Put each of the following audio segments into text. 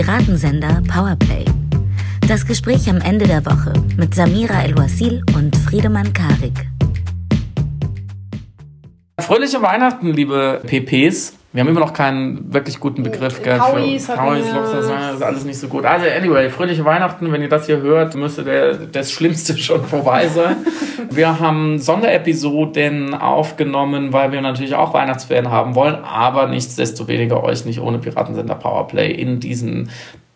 Piratensender Powerplay. Das Gespräch am Ende der Woche mit Samira El-Wasil und Friedemann Karik. Fröhliche Weihnachten, liebe PPs. Wir haben immer noch keinen wirklich guten Begriff. Gell, Howies für Howies. Lobsters, das ist alles nicht so gut. Also anyway, fröhliche Weihnachten. Wenn ihr das hier hört, müsste der, das Schlimmste schon vorbei sein. wir haben Sonderepisoden aufgenommen, weil wir natürlich auch Weihnachtsferien haben wollen, aber nichtsdestoweniger euch nicht ohne Piratensender Powerplay in diesen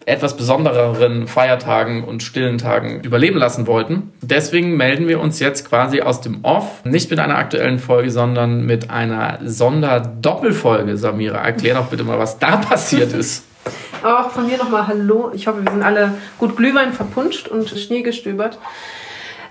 etwas besondereren Feiertagen und stillen Tagen überleben lassen wollten. Deswegen melden wir uns jetzt quasi aus dem Off, nicht mit einer aktuellen Folge, sondern mit einer Sonderdoppelfolge. Samira, erklär doch bitte mal, was da passiert ist. Auch von mir nochmal Hallo. Ich hoffe, wir sind alle gut Glühwein verpunscht und Schnee gestöbert.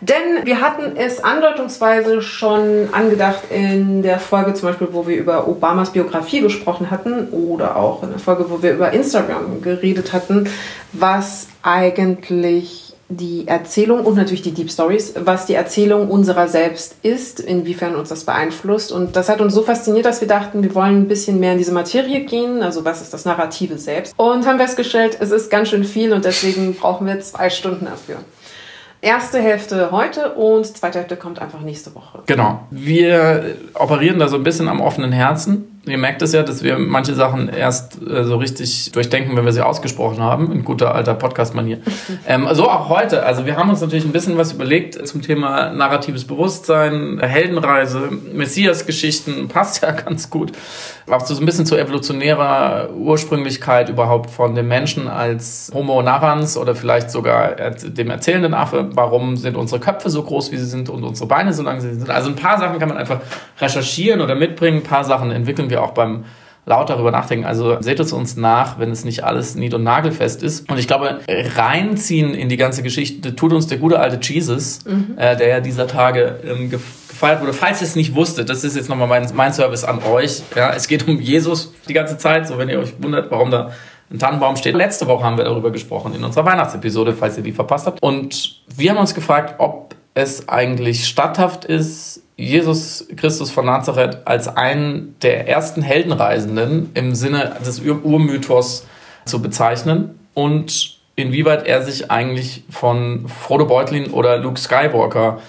Denn wir hatten es andeutungsweise schon angedacht in der Folge zum Beispiel, wo wir über Obamas Biografie gesprochen hatten oder auch in der Folge, wo wir über Instagram geredet hatten, was eigentlich die Erzählung und natürlich die Deep Stories, was die Erzählung unserer selbst ist, inwiefern uns das beeinflusst. Und das hat uns so fasziniert, dass wir dachten, wir wollen ein bisschen mehr in diese Materie gehen, also was ist das Narrative selbst. Und haben festgestellt, es ist ganz schön viel und deswegen brauchen wir zwei Stunden dafür. Erste Hälfte heute und zweite Hälfte kommt einfach nächste Woche. Genau. Wir operieren da so ein bisschen am offenen Herzen. Ihr merkt es ja, dass wir manche Sachen erst äh, so richtig durchdenken, wenn wir sie ausgesprochen haben, in guter alter Podcast-Manier. ähm, so auch heute. Also wir haben uns natürlich ein bisschen was überlegt zum Thema narratives Bewusstsein, Heldenreise, Messias-Geschichten, passt ja ganz gut. Auch so ein bisschen zu evolutionärer Ursprünglichkeit überhaupt von dem Menschen als Homo narrans oder vielleicht sogar dem erzählenden Affe. Warum sind unsere Köpfe so groß, wie sie sind und unsere Beine so lang, wie sie sind? Also ein paar Sachen kann man einfach recherchieren oder mitbringen. Ein paar Sachen entwickeln wir auch beim laut darüber nachdenken. Also seht es uns nach, wenn es nicht alles nied- und nagelfest ist. Und ich glaube, reinziehen in die ganze Geschichte tut uns der gute alte Jesus, Mhm. äh, der ja dieser Tage ähm, gef- gefeiert wurde. Falls ihr es nicht wusstet, das ist jetzt nochmal mein, mein Service an euch. Ja, es geht um Jesus die ganze Zeit, so wenn ihr euch wundert, warum da ein Tannenbaum steht. Letzte Woche haben wir darüber gesprochen in unserer Weihnachtsepisode, falls ihr die verpasst habt. Und wir haben uns gefragt, ob es eigentlich statthaft ist, Jesus Christus von Nazareth als einen der ersten Heldenreisenden im Sinne des Ur Urmythos zu bezeichnen und inwieweit er sich eigentlich von Frodo Beutlin oder Luke Skywalker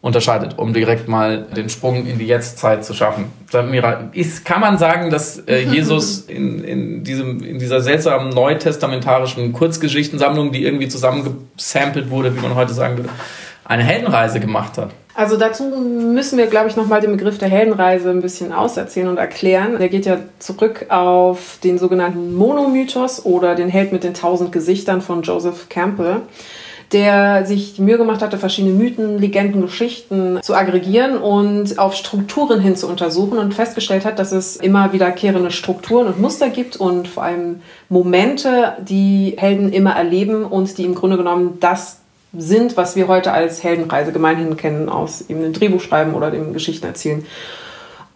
unterscheidet, um direkt mal den Sprung in die Jetztzeit zu schaffen. Samira, ist, kann man sagen, dass äh, Jesus in, in, diesem, in dieser seltsamen neutestamentarischen Kurzgeschichtensammlung, die irgendwie zusammengesampelt wurde, wie man heute sagen würde, eine Heldenreise gemacht hat? Also dazu müssen wir, glaube ich, nochmal den Begriff der Heldenreise ein bisschen auserzählen und erklären. Der geht ja zurück auf den sogenannten Monomythos oder den Held mit den tausend Gesichtern von Joseph Campbell der sich die Mühe gemacht hatte, verschiedene Mythen, Legenden, Geschichten zu aggregieren und auf Strukturen hin zu untersuchen und festgestellt hat, dass es immer wiederkehrende Strukturen und Muster gibt und vor allem Momente, die Helden immer erleben und die im Grunde genommen das sind, was wir heute als Heldenreise gemeinhin kennen aus eben dem Drehbuchschreiben oder dem Geschichtenerzählen.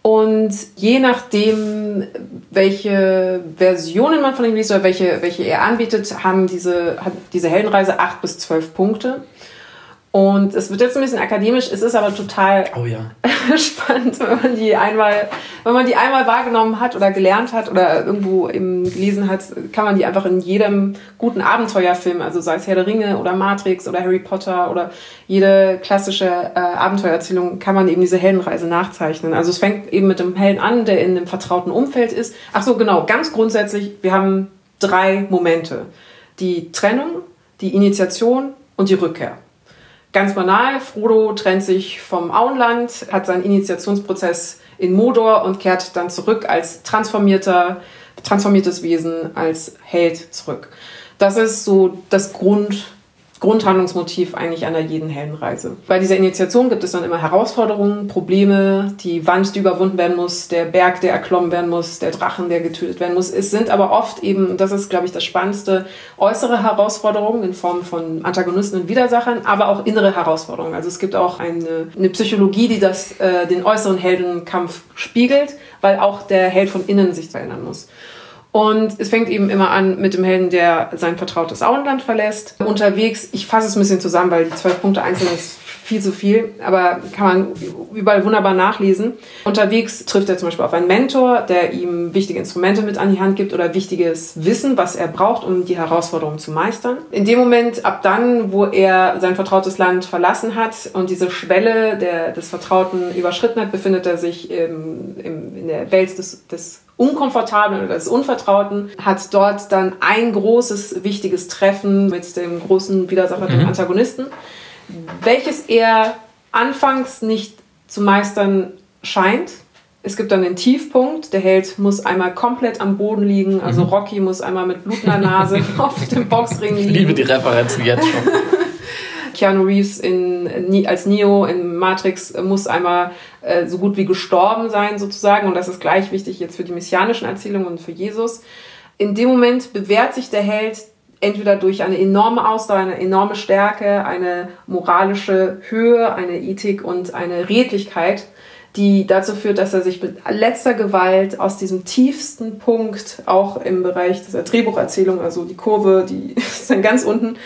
Und je nachdem, welche Versionen man von ihm liest oder welche, welche er anbietet, haben diese, hat diese Heldenreise acht bis zwölf Punkte. Und es wird jetzt ein bisschen akademisch, es ist aber total Oh ja. spannend, wenn man die einmal, wenn man die einmal wahrgenommen hat oder gelernt hat oder irgendwo eben gelesen hat, kann man die einfach in jedem guten Abenteuerfilm, also sei es Herr der Ringe oder Matrix oder Harry Potter oder jede klassische äh, Abenteuererzählung, kann man eben diese Heldenreise nachzeichnen. Also es fängt eben mit dem Helden an, der in einem vertrauten Umfeld ist. Ach so, genau, ganz grundsätzlich, wir haben drei Momente. Die Trennung, die Initiation und die Rückkehr. Ganz banal, Frodo trennt sich vom Auenland, hat seinen Initiationsprozess in Modor und kehrt dann zurück als transformierter, transformiertes Wesen, als Held zurück. Das ist so das Grund, Grundhandlungsmotiv eigentlich einer jeden Heldenreise. Bei dieser Initiation gibt es dann immer Herausforderungen, Probleme, die Wand, die überwunden werden muss, der Berg, der erklommen werden muss, der Drachen, der getötet werden muss. Es sind aber oft eben, und das ist, glaube ich, das Spannendste, äußere Herausforderungen in Form von Antagonisten und Widersachern, aber auch innere Herausforderungen. Also es gibt auch eine, eine Psychologie, die das, äh, den äußeren Heldenkampf spiegelt, weil auch der Held von innen sich verändern muss. Und es fängt eben immer an mit dem Helden, der sein vertrautes Auenland verlässt. Unterwegs, ich fasse es ein bisschen zusammen, weil die zwölf Punkte einzeln ist viel zu viel, aber kann man überall wunderbar nachlesen. Unterwegs trifft er zum Beispiel auf einen Mentor, der ihm wichtige Instrumente mit an die Hand gibt oder wichtiges Wissen, was er braucht, um die Herausforderungen zu meistern. In dem Moment, ab dann, wo er sein vertrautes Land verlassen hat und diese Schwelle der, des Vertrauten überschritten hat, befindet er sich im, im, in der Welt des, des Unkomfortablen oder des Unvertrauten, hat dort dann ein großes, wichtiges Treffen mit dem großen Widersacher, dem mhm. Antagonisten welches er anfangs nicht zu meistern scheint. Es gibt dann den Tiefpunkt, der Held muss einmal komplett am Boden liegen, also mhm. Rocky muss einmal mit blutender Nase auf dem Boxring liegen. Ich liebe die Referenzen jetzt schon. Keanu Reeves in, als Neo in Matrix muss einmal äh, so gut wie gestorben sein sozusagen und das ist gleich wichtig jetzt für die messianischen Erzählungen und für Jesus. In dem Moment bewährt sich der Held entweder durch eine enorme Ausdauer, eine enorme Stärke, eine moralische Höhe, eine Ethik und eine Redlichkeit, die dazu führt, dass er sich mit letzter Gewalt aus diesem tiefsten Punkt, auch im Bereich dieser Drehbucherzählung, also die Kurve, die ist dann ganz unten,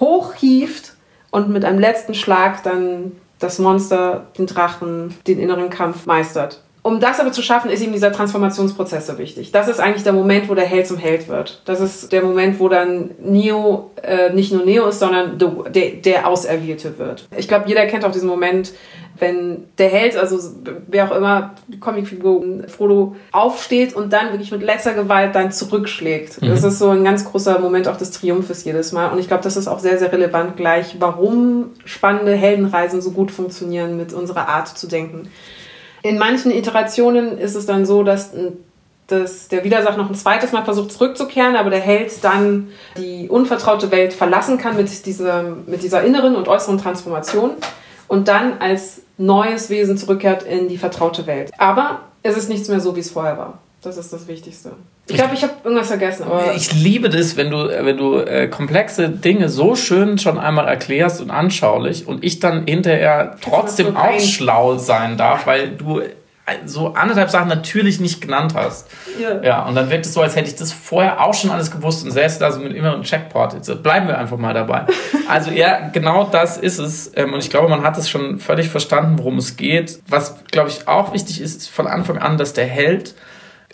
hochhieft und mit einem letzten Schlag dann das Monster, den Drachen, den inneren Kampf meistert. Um das aber zu schaffen, ist ihm dieser Transformationsprozess so wichtig. Das ist eigentlich der Moment, wo der Held zum Held wird. Das ist der Moment, wo dann Neo äh, nicht nur Neo ist, sondern der, der Auserwählte wird. Ich glaube, jeder kennt auch diesen Moment, wenn der Held, also wer auch immer, Comicfigur Frodo aufsteht und dann wirklich mit letzter Gewalt dann zurückschlägt. Mhm. Das ist so ein ganz großer Moment auch des Triumphes jedes Mal. Und ich glaube, das ist auch sehr, sehr relevant gleich, warum spannende Heldenreisen so gut funktionieren mit unserer Art zu denken. In manchen Iterationen ist es dann so, dass, dass der Widersacher noch ein zweites Mal versucht zurückzukehren, aber der Held dann die unvertraute Welt verlassen kann mit dieser, mit dieser inneren und äußeren Transformation und dann als neues Wesen zurückkehrt in die vertraute Welt. Aber es ist nichts mehr so, wie es vorher war. Das ist das Wichtigste. Ich glaube, ich habe irgendwas vergessen. Aber ich liebe das, wenn du, wenn du äh, komplexe Dinge so schön schon einmal erklärst und anschaulich und ich dann hinterher trotzdem auch schlau sein darf, weil du so anderthalb Sachen natürlich nicht genannt hast. Ja. ja, und dann wirkt es so, als hätte ich das vorher auch schon alles gewusst und säße da so mit immer einem Checkpot. Jetzt bleiben wir einfach mal dabei. Also ja, genau das ist es. Ähm, und ich glaube, man hat es schon völlig verstanden, worum es geht. Was, glaube ich, auch wichtig ist, ist von Anfang an, dass der Held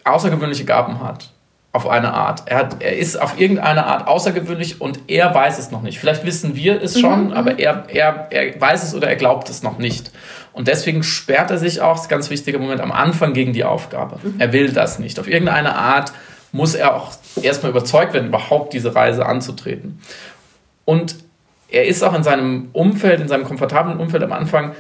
außergewöhnliche Gaben hat. Auf eine Art. Er, hat, er ist auf irgendeine Art außergewöhnlich und er weiß es noch nicht. Vielleicht wissen wir es schon, mhm. aber mhm. er, er, er weiß es oder er glaubt es noch nicht. Und deswegen sperrt er sich auch, das ist ein ganz wichtiger Moment, am Anfang gegen die Aufgabe. Mhm. Er will das nicht. Auf irgendeine Art muss er auch erstmal überzeugt werden, überhaupt diese Reise anzutreten. Und er ist auch in seinem Umfeld, in seinem komfortablen Umfeld am Anfang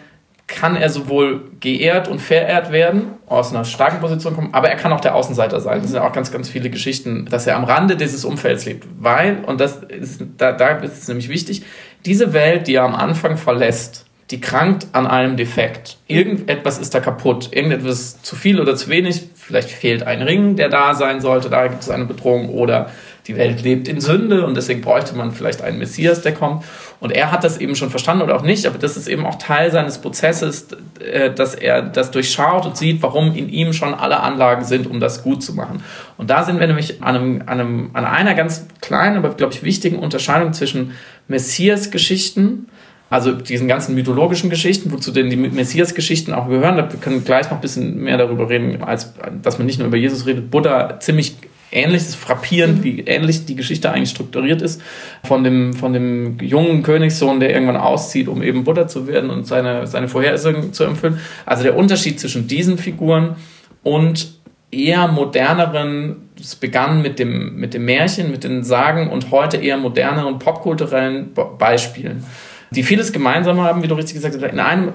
kann er sowohl geehrt und verehrt werden, aus einer starken Position kommen, aber er kann auch der Außenseiter sein. Das sind auch ganz, ganz viele Geschichten, dass er am Rande dieses Umfelds lebt. Weil, und das ist, da, da ist es nämlich wichtig, diese Welt, die er am Anfang verlässt, die krankt an einem Defekt. Irgendetwas ist da kaputt, irgendetwas zu viel oder zu wenig. Vielleicht fehlt ein Ring, der da sein sollte, da gibt es eine Bedrohung oder die Welt lebt in Sünde und deswegen bräuchte man vielleicht einen Messias, der kommt. Und er hat das eben schon verstanden oder auch nicht, aber das ist eben auch Teil seines Prozesses, äh, dass er das durchschaut und sieht, warum in ihm schon alle Anlagen sind, um das gut zu machen. Und da sind wir nämlich an, einem, an, einem, an einer ganz kleinen, aber glaube ich wichtigen Unterscheidung zwischen Messias-Geschichten, also diesen ganzen mythologischen Geschichten, wozu denn die Messias-Geschichten auch gehören, da können wir gleich noch ein bisschen mehr darüber reden, als dass man nicht nur über Jesus redet. Buddha ziemlich ähnlich, ist frappierend, mhm. wie ähnlich die Geschichte eigentlich strukturiert ist. Von dem, von dem jungen Königssohn, der irgendwann auszieht, um eben Buddha zu werden und seine, seine Vorhersagen zu erfüllen. Also der Unterschied zwischen diesen Figuren und eher moderneren, es begann mit dem, mit dem Märchen, mit den Sagen und heute eher moderneren popkulturellen Beispielen, die vieles gemeinsam haben, wie du richtig gesagt hast. In einem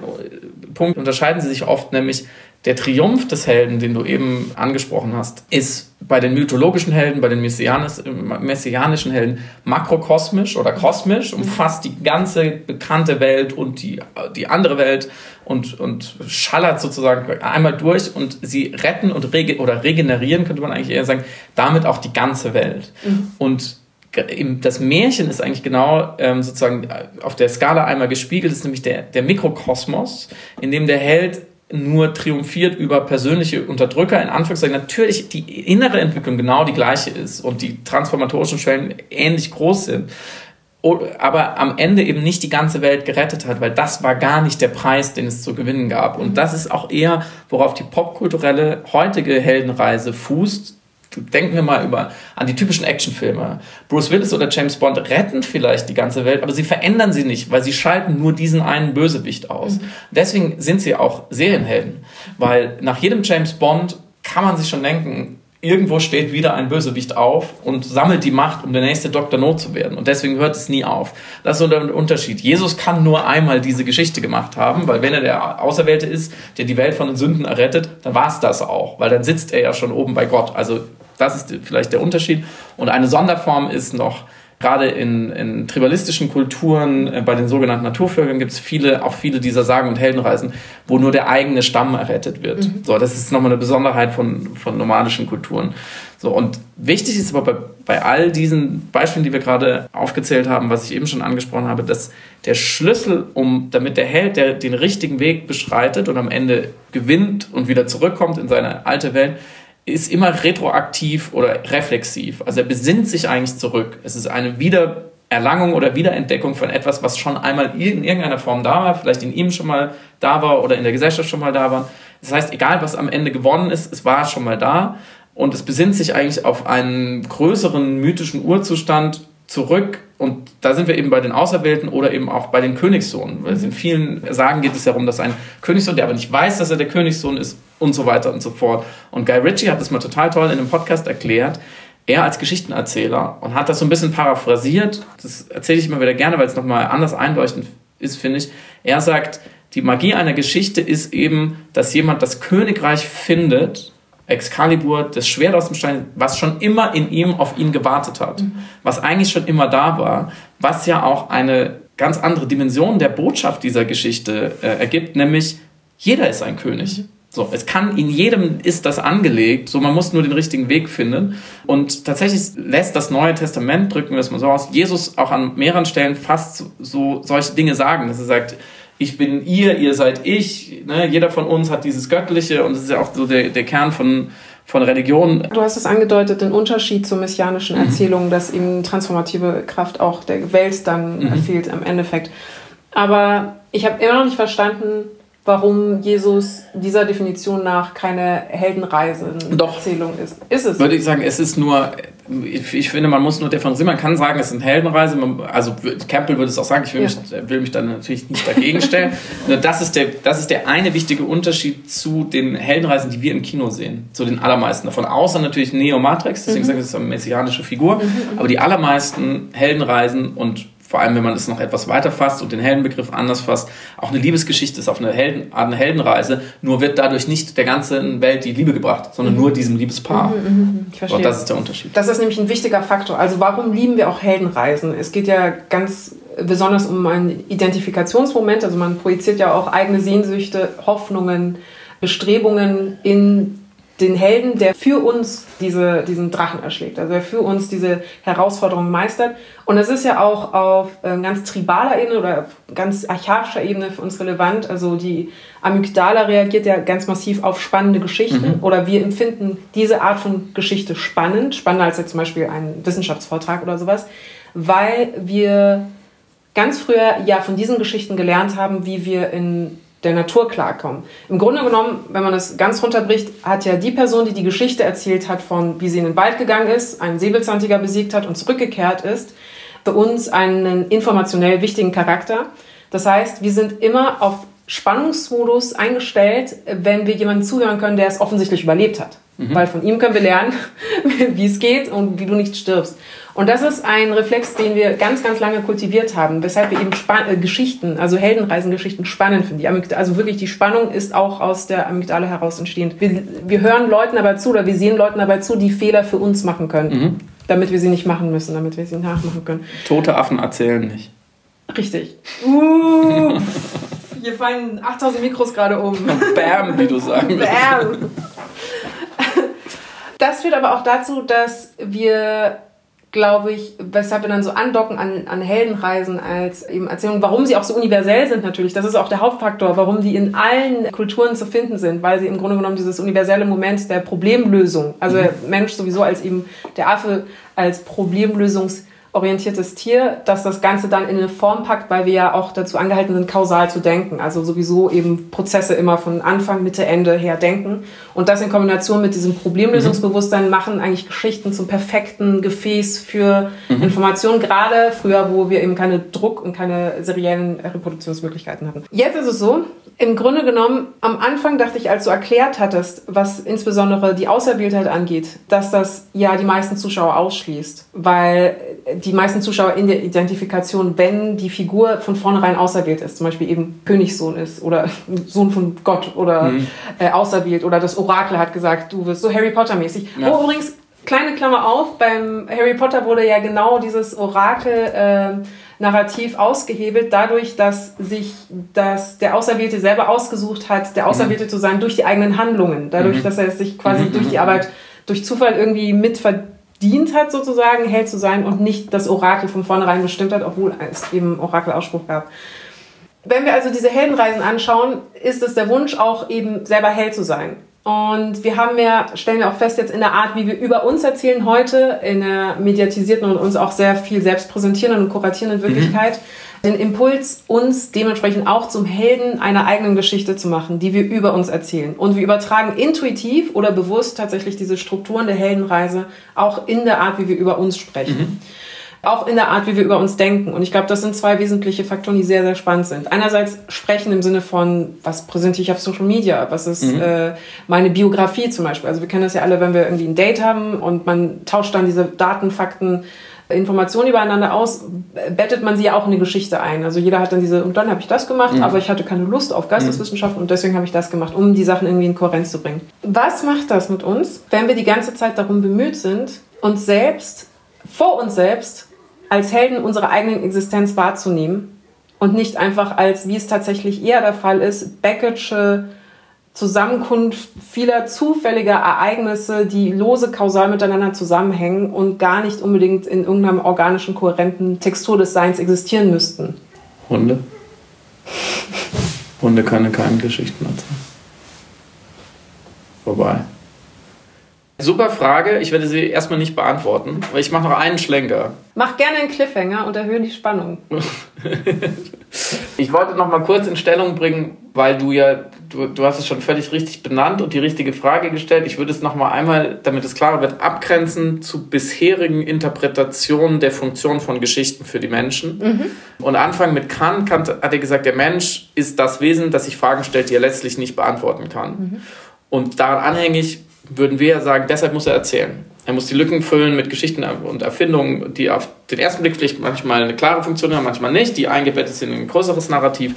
Punkt unterscheiden sie sich oft, nämlich der Triumph des Helden, den du eben angesprochen hast, ist bei den mythologischen Helden, bei den messianischen Helden makrokosmisch oder kosmisch, umfasst die ganze bekannte Welt und die, die andere Welt und, und schallert sozusagen einmal durch und sie retten und rege oder regenerieren, könnte man eigentlich eher sagen, damit auch die ganze Welt. Mhm. Und das Märchen ist eigentlich genau ähm, sozusagen auf der Skala einmal gespiegelt, ist nämlich der, der Mikrokosmos, in dem der Held nur triumphiert über persönliche Unterdrücker, in Anführungszeichen, natürlich die innere Entwicklung genau die gleiche ist und die transformatorischen Schwellen ähnlich groß sind. aber am Ende eben nicht die ganze Welt gerettet hat, weil das war gar nicht der Preis, den es zu gewinnen gab. Und das ist auch eher, worauf die popkulturelle heutige Heldenreise fußt. Denken wir mal über, an die typischen Actionfilme. Bruce Willis oder James Bond retten vielleicht die ganze Welt, aber sie verändern sie nicht, weil sie schalten nur diesen einen Bösewicht aus. Mhm. Deswegen sind sie auch Serienhelden, weil nach jedem James Bond kann man sich schon denken, irgendwo steht wieder ein Bösewicht auf und sammelt die Macht, um der nächste Dr. No zu werden. Und deswegen hört es nie auf. Das ist so der Unterschied. Jesus kann nur einmal diese Geschichte gemacht haben, weil wenn er der Auserwählte ist, der die Welt von den Sünden errettet, dann war es das auch, weil dann sitzt er ja schon oben bei Gott. Also das ist vielleicht der Unterschied. Und eine Sonderform ist noch, gerade in, in tribalistischen Kulturen, äh, bei den sogenannten Naturvölkern gibt es viele, auch viele dieser Sagen- und Heldenreisen, wo nur der eigene Stamm errettet wird. Mhm. So, das ist nochmal eine Besonderheit von, von nomadischen Kulturen. So, und wichtig ist aber bei, bei all diesen Beispielen, die wir gerade aufgezählt haben, was ich eben schon angesprochen habe, dass der Schlüssel, um, damit der Held der den richtigen Weg beschreitet und am Ende gewinnt und wieder zurückkommt in seine alte Welt, ist immer retroaktiv oder reflexiv. Also er besinnt sich eigentlich zurück. Es ist eine Wiedererlangung oder Wiederentdeckung von etwas, was schon einmal in irgendeiner Form da war, vielleicht in ihm schon mal da war oder in der Gesellschaft schon mal da war. Das heißt, egal was am Ende gewonnen ist, es war schon mal da und es besinnt sich eigentlich auf einen größeren mythischen Urzustand zurück und da sind wir eben bei den Auserwählten oder eben auch bei den Königssohnen. Weil in vielen Sagen geht es darum, dass ein Königssohn, der aber nicht weiß, dass er der Königssohn ist und so weiter und so fort. Und Guy Ritchie hat das mal total toll in einem Podcast erklärt. Er als Geschichtenerzähler und hat das so ein bisschen paraphrasiert. Das erzähle ich immer wieder gerne, weil es nochmal anders einleuchtend ist, finde ich. Er sagt, die Magie einer Geschichte ist eben, dass jemand das Königreich findet Excalibur, das Schwert aus dem Stein, was schon immer in ihm auf ihn gewartet hat, mhm. was eigentlich schon immer da war, was ja auch eine ganz andere Dimension der Botschaft dieser Geschichte äh, ergibt, nämlich jeder ist ein König. Mhm. So, es kann in jedem ist das angelegt, so man muss nur den richtigen Weg finden. Und tatsächlich lässt das Neue Testament, drücken wir es mal so aus, Jesus auch an mehreren Stellen fast so solche Dinge sagen, dass er sagt, ich bin ihr, ihr seid ich. Ne? Jeder von uns hat dieses Göttliche und das ist ja auch so der, der Kern von, von Religion. Du hast es angedeutet, den Unterschied zur messianischen mhm. Erzählung, dass eben transformative Kraft auch der Welt dann mhm. fehlt im Endeffekt. Aber ich habe immer noch nicht verstanden, warum Jesus dieser Definition nach keine Heldenreisen-Erzählung ist. Ist es? Würde ich sagen, es ist nur, ich, finde, man muss nur differenzieren. Man kann sagen, es sind Heldenreise. Also Campbell würde es auch sagen, ich will, ja. mich, will mich dann natürlich nicht dagegen stellen. das, ist der, das ist der eine wichtige Unterschied zu den Heldenreisen, die wir im Kino sehen. Zu den allermeisten davon. Außer natürlich Neo Matrix, deswegen mhm. sage ich, es ist eine messianische Figur. Mhm. mhm. Aber die allermeisten Heldenreisen und vor allem wenn man es noch etwas weiter fasst und den Heldenbegriff anders fasst, auch eine Liebesgeschichte ist auf eine, Helden, eine Heldenreise, nur wird dadurch nicht der ganzen Welt die Liebe gebracht, sondern mhm. nur diesem Liebespaar. Mhm, mhm, mhm. ich verstehe. Und das ist der Unterschied. Das ist nämlich ein wichtiger Faktor. Also warum lieben wir auch Heldenreisen? Es geht ja ganz besonders um einen Identifikationsmoment, also man projiziert ja auch eigene Sehnsüchte, Hoffnungen, Bestrebungen in den Helden, der für uns diese, diesen Drachen erschlägt, also der für uns diese Herausforderung meistert. Und es ist ja auch auf äh, ganz tribaler Ebene oder ganz archaischer Ebene für uns relevant. Also die Amygdala reagiert ja ganz massiv auf spannende Geschichten mhm. oder wir empfinden diese Art von Geschichte spannend, spannender als jetzt zum Beispiel ein Wissenschaftsvortrag oder sowas, weil wir ganz früher ja von diesen Geschichten gelernt haben, wie wir in der Natur klarkommen. Im Grunde genommen, wenn man es ganz runterbricht, hat ja die Person, die die Geschichte erzählt hat, von wie sie in den Wald gegangen ist, einen Säbelzahntiger besiegt hat und zurückgekehrt ist, für uns einen informationell wichtigen Charakter. Das heißt, wir sind immer auf Spannungsmodus eingestellt, wenn wir jemandem zuhören können, der es offensichtlich überlebt hat. Mhm. Weil von ihm können wir lernen, wie es geht und wie du nicht stirbst. Und das ist ein Reflex, den wir ganz, ganz lange kultiviert haben, weshalb wir eben Span äh, Geschichten, also Heldenreisengeschichten spannend finden. also wirklich die Spannung ist auch aus der Amygdala heraus entstehend. Wir, wir hören Leuten dabei zu oder wir sehen Leuten dabei zu, die Fehler für uns machen können, mhm. damit wir sie nicht machen müssen, damit wir sie nachmachen können. Tote Affen erzählen nicht. Richtig. Uh, hier fallen 8000 Mikros gerade um. Bam, wie du sagst. Bam. Das führt aber auch dazu, dass wir glaube ich, weshalb wir dann so andocken an, an Heldenreisen als eben Erzählung, warum sie auch so universell sind natürlich. Das ist auch der Hauptfaktor, warum die in allen Kulturen zu finden sind, weil sie im Grunde genommen dieses universelle Moment der Problemlösung, also mhm. der Mensch sowieso als eben der Affe als Problemlösungs orientiertes Tier, das das Ganze dann in eine Form packt, weil wir ja auch dazu angehalten sind, kausal zu denken. Also sowieso eben Prozesse immer von Anfang, Mitte, Ende her denken. Und das in Kombination mit diesem Problemlösungsbewusstsein machen eigentlich Geschichten zum perfekten Gefäß für mhm. Informationen, gerade früher, wo wir eben keine Druck und keine seriellen Reproduktionsmöglichkeiten hatten. Jetzt ist es so, im Grunde genommen, am Anfang dachte ich, als du erklärt hattest, was insbesondere die Auserwähltheit angeht, dass das ja die meisten Zuschauer ausschließt. Weil die meisten Zuschauer in der Identifikation, wenn die Figur von vornherein auserwählt ist, zum Beispiel eben Königssohn ist oder Sohn von Gott oder mhm. äh, auserwählt oder das Orakel hat gesagt, du wirst so Harry Potter mäßig. Ja. Wo übrigens, kleine Klammer auf, beim Harry Potter wurde ja genau dieses Orakel äh, Narrativ ausgehebelt, dadurch, dass sich das, der Auserwählte selber ausgesucht hat, der Auserwählte mhm. zu sein durch die eigenen Handlungen. Dadurch, mhm. dass er sich quasi mhm. durch die Arbeit, durch Zufall irgendwie mitverdient hat, sozusagen, Held zu sein und nicht das Orakel von vornherein bestimmt hat, obwohl es eben Orakelausspruch gab. Wenn wir also diese Heldenreisen anschauen, ist es der Wunsch auch eben selber Held zu sein. Und wir haben ja, stellen wir auch fest, jetzt in der Art, wie wir über uns erzählen heute, in der mediatisierten und uns auch sehr viel selbst präsentierenden und kuratierenden Wirklichkeit, mhm. Den Impuls, uns dementsprechend auch zum Helden einer eigenen Geschichte zu machen, die wir über uns erzählen. Und wir übertragen intuitiv oder bewusst tatsächlich diese Strukturen der Heldenreise auch in der Art, wie wir über uns sprechen. Mhm auch in der Art, wie wir über uns denken. Und ich glaube, das sind zwei wesentliche Faktoren, die sehr, sehr spannend sind. Einerseits sprechen im Sinne von, was präsentiere ich auf Social Media, was ist mhm. äh, meine Biografie zum Beispiel. Also wir kennen das ja alle, wenn wir irgendwie ein Date haben und man tauscht dann diese Daten, Fakten, Informationen übereinander aus, bettet man sie ja auch in eine Geschichte ein. Also jeder hat dann diese, und dann habe ich das gemacht, mhm. aber ich hatte keine Lust auf Geisteswissenschaften mhm. und deswegen habe ich das gemacht, um die Sachen irgendwie in Kohärenz zu bringen. Was macht das mit uns, wenn wir die ganze Zeit darum bemüht sind, uns selbst, vor uns selbst als Helden unserer eigenen Existenz wahrzunehmen und nicht einfach als, wie es tatsächlich eher der Fall ist, Beckett'sche Zusammenkunft vieler zufälliger Ereignisse, die lose kausal miteinander zusammenhängen und gar nicht unbedingt in irgendeiner organischen, kohärenten Textur des Seins existieren müssten. Hunde? Hunde können keine Geschichten erzählen. Vorbei. Super Frage. Ich werde sie erstmal nicht beantworten, aber ich mache noch einen Schlenker. Mach gerne einen Cliffhanger und erhöhe die Spannung. ich wollte noch mal kurz in Stellung bringen, weil du ja, du, du hast es schon völlig richtig benannt und die richtige Frage gestellt. Ich würde es noch mal einmal, damit es klarer wird, abgrenzen zu bisherigen Interpretationen der Funktion von Geschichten für die Menschen. Mhm. Und anfangen mit Kant. Kant hat er gesagt, der Mensch ist das Wesen, das sich Fragen stellt, die er letztlich nicht beantworten kann. Mhm. Und daran anhängig würden wir ja sagen, deshalb muss er erzählen. Er muss die Lücken füllen mit Geschichten und Erfindungen, die auf den ersten Blick vielleicht manchmal eine klare Funktion haben, manchmal nicht, die eingebettet sind in ein größeres Narrativ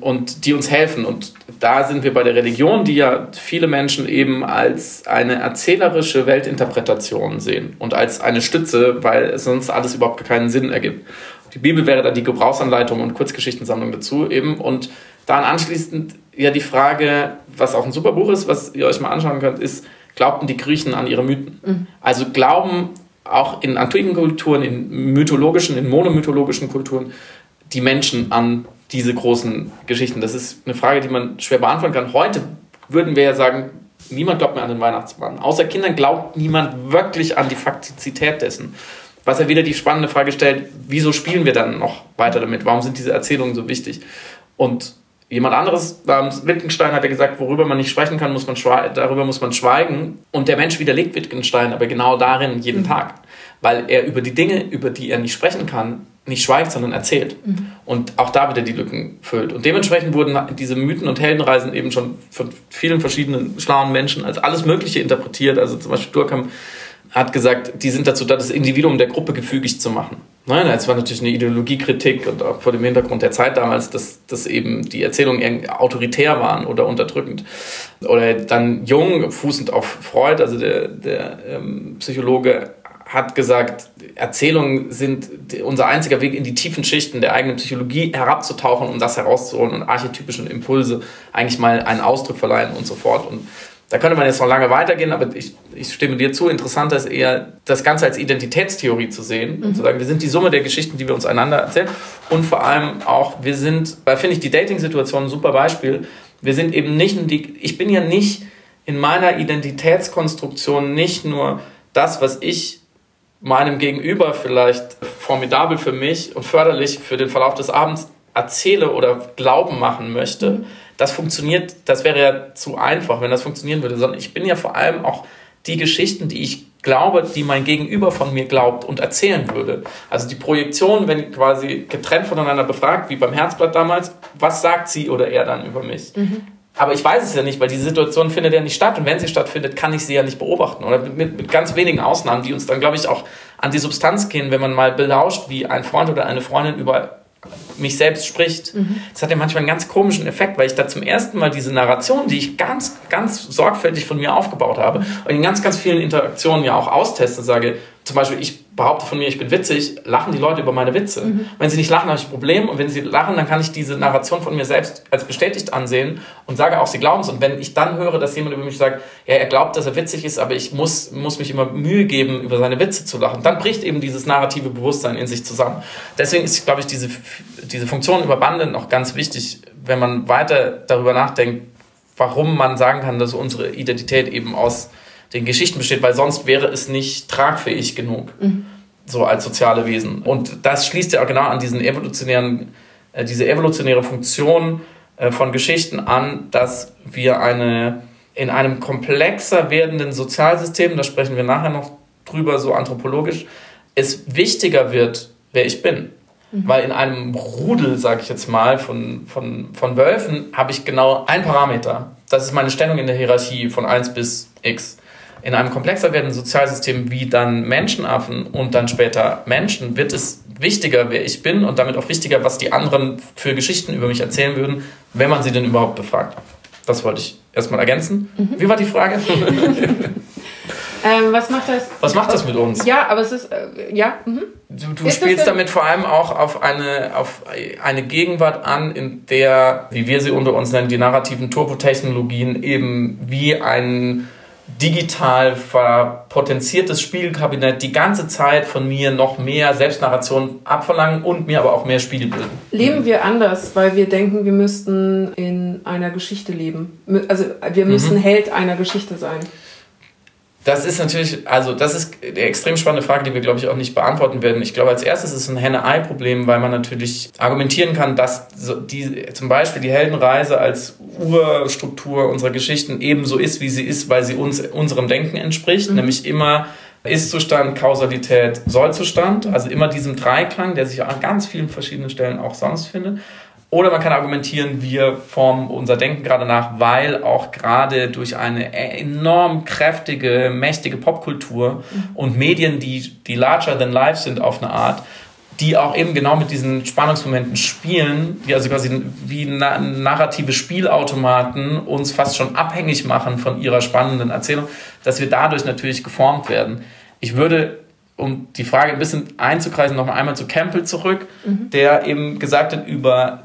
und die uns helfen. Und da sind wir bei der Religion, die ja viele Menschen eben als eine erzählerische Weltinterpretation sehen und als eine Stütze, weil sonst alles überhaupt keinen Sinn ergibt. Die Bibel wäre dann die Gebrauchsanleitung und Kurzgeschichtensammlung dazu eben und dann anschließend ja die Frage, was auch ein super Buch ist, was ihr euch mal anschauen könnt, ist, glaubten die Griechen an ihre Mythen. Mhm. Also glauben auch in antiken Kulturen, in mythologischen, in monomythologischen Kulturen die Menschen an diese großen Geschichten. Das ist eine Frage, die man schwer beantworten kann. Heute würden wir ja sagen, niemand glaubt mehr an den Weihnachtsmann. Außer Kindern glaubt niemand wirklich an die Faktizität dessen. Was ja wieder die spannende Frage stellt, wieso spielen wir dann noch weiter damit? Warum sind diese Erzählungen so wichtig? Und Jemand anderes, Wittgenstein hat ja gesagt, worüber man nicht sprechen kann, muss man darüber muss man schweigen. Und der Mensch widerlegt Wittgenstein aber genau darin jeden mhm. Tag, weil er über die Dinge, über die er nicht sprechen kann, nicht schweigt, sondern erzählt. Mhm. Und auch da wieder die Lücken füllt. Und dementsprechend wurden diese Mythen und Heldenreisen eben schon von vielen verschiedenen schlauen Menschen als alles Mögliche interpretiert. Also zum Beispiel Durkheim hat gesagt, die sind dazu da, das Individuum der Gruppe gefügig zu machen. Nein, es war natürlich eine Ideologiekritik und auch vor dem Hintergrund der Zeit damals, dass, dass eben die Erzählungen autoritär waren oder unterdrückend. Oder dann Jung, fußend auf Freud, also der, der ähm, Psychologe, hat gesagt, Erzählungen sind unser einziger Weg in die tiefen Schichten der eigenen Psychologie herabzutauchen, um das herauszuholen und archetypischen Impulse eigentlich mal einen Ausdruck verleihen und so fort. Und da könnte man jetzt noch lange weitergehen, aber ich, ich stimme dir zu. Interessanter ist eher, das Ganze als Identitätstheorie zu sehen mhm. und zu sagen, wir sind die Summe der Geschichten, die wir uns einander erzählen. Und vor allem auch, wir sind, da finde ich die Dating-Situation ein super Beispiel. Wir sind eben nicht, ich bin ja nicht in meiner Identitätskonstruktion nicht nur das, was ich meinem Gegenüber vielleicht formidabel für mich und förderlich für den Verlauf des Abends erzähle oder Glauben machen möchte, mhm. Das funktioniert, das wäre ja zu einfach, wenn das funktionieren würde, sondern ich bin ja vor allem auch die Geschichten, die ich glaube, die mein Gegenüber von mir glaubt und erzählen würde. Also die Projektion, wenn quasi getrennt voneinander befragt, wie beim Herzblatt damals, was sagt sie oder er dann über mich? Mhm. Aber ich weiß es ja nicht, weil diese Situation findet ja nicht statt. Und wenn sie stattfindet, kann ich sie ja nicht beobachten. Oder mit, mit ganz wenigen Ausnahmen, die uns dann, glaube ich, auch an die Substanz gehen, wenn man mal belauscht, wie ein Freund oder eine Freundin über mich selbst spricht. Mhm. Das hat ja manchmal einen ganz komischen Effekt, weil ich da zum ersten Mal diese Narration, die ich ganz, ganz sorgfältig von mir aufgebaut habe und in ganz, ganz vielen Interaktionen ja auch austeste, sage, zum Beispiel, ich behaupte von mir, ich bin witzig, lachen die Leute über meine Witze. Mhm. Wenn sie nicht lachen, habe ich ein Problem. Und wenn sie lachen, dann kann ich diese Narration von mir selbst als bestätigt ansehen und sage auch, sie glauben es. Und wenn ich dann höre, dass jemand über mich sagt, ja, er glaubt, dass er witzig ist, aber ich muss, muss mich immer Mühe geben, über seine Witze zu lachen, dann bricht eben dieses narrative Bewusstsein in sich zusammen. Deswegen ist, glaube ich, diese, diese Funktion über Bande noch ganz wichtig, wenn man weiter darüber nachdenkt, warum man sagen kann, dass unsere Identität eben aus den Geschichten besteht, weil sonst wäre es nicht tragfähig genug, mhm. so als soziale Wesen. Und das schließt ja auch genau an diesen evolutionären, äh, diese evolutionäre Funktion äh, von Geschichten an, dass wir eine in einem komplexer werdenden Sozialsystem, da sprechen wir nachher noch drüber, so anthropologisch, es wichtiger wird, wer ich bin. Mhm. Weil in einem Rudel, sage ich jetzt mal, von, von, von Wölfen habe ich genau ein Parameter. Das ist meine Stellung in der Hierarchie von 1 bis x in einem komplexer werdenden Sozialsystem wie dann Menschenaffen und dann später Menschen wird es wichtiger, wer ich bin und damit auch wichtiger, was die anderen für Geschichten über mich erzählen würden, wenn man sie denn überhaupt befragt. Das wollte ich erstmal ergänzen. Mhm. Wie war die Frage? ähm, was macht das? Was macht das mit uns? Ja, aber es ist, äh, ja. Mhm. Du, du spielst damit vor allem auch auf eine, auf eine Gegenwart an, in der, wie wir sie unter uns nennen, die narrativen Turbotechnologien eben wie ein digital verpotenziertes Spielkabinett die ganze Zeit von mir noch mehr Selbstnarration abverlangen und mir aber auch mehr Spiel bilden. Leben wir anders, weil wir denken, wir müssten in einer Geschichte leben. Also wir müssen mhm. Held einer Geschichte sein. Das ist natürlich, also das ist eine extrem spannende Frage, die wir, glaube ich, auch nicht beantworten werden. Ich glaube, als erstes ist es ein Henne-Ei-Problem, weil man natürlich argumentieren kann, dass die, zum Beispiel die Heldenreise als Urstruktur unserer Geschichten ebenso ist, wie sie ist, weil sie uns unserem Denken entspricht, mhm. nämlich immer ist-Zustand, Kausalität, Soll-Zustand, also immer diesem Dreiklang, der sich an ganz vielen verschiedenen Stellen auch sonst findet. Oder man kann argumentieren, wir formen unser Denken gerade nach, weil auch gerade durch eine enorm kräftige, mächtige Popkultur mhm. und Medien, die, die larger than life sind auf eine Art, die auch eben genau mit diesen Spannungsmomenten spielen, die also quasi wie na narrative Spielautomaten uns fast schon abhängig machen von ihrer spannenden Erzählung, dass wir dadurch natürlich geformt werden. Ich würde um die Frage ein bisschen einzukreisen, noch einmal zu Campbell zurück, mhm. der eben gesagt hat über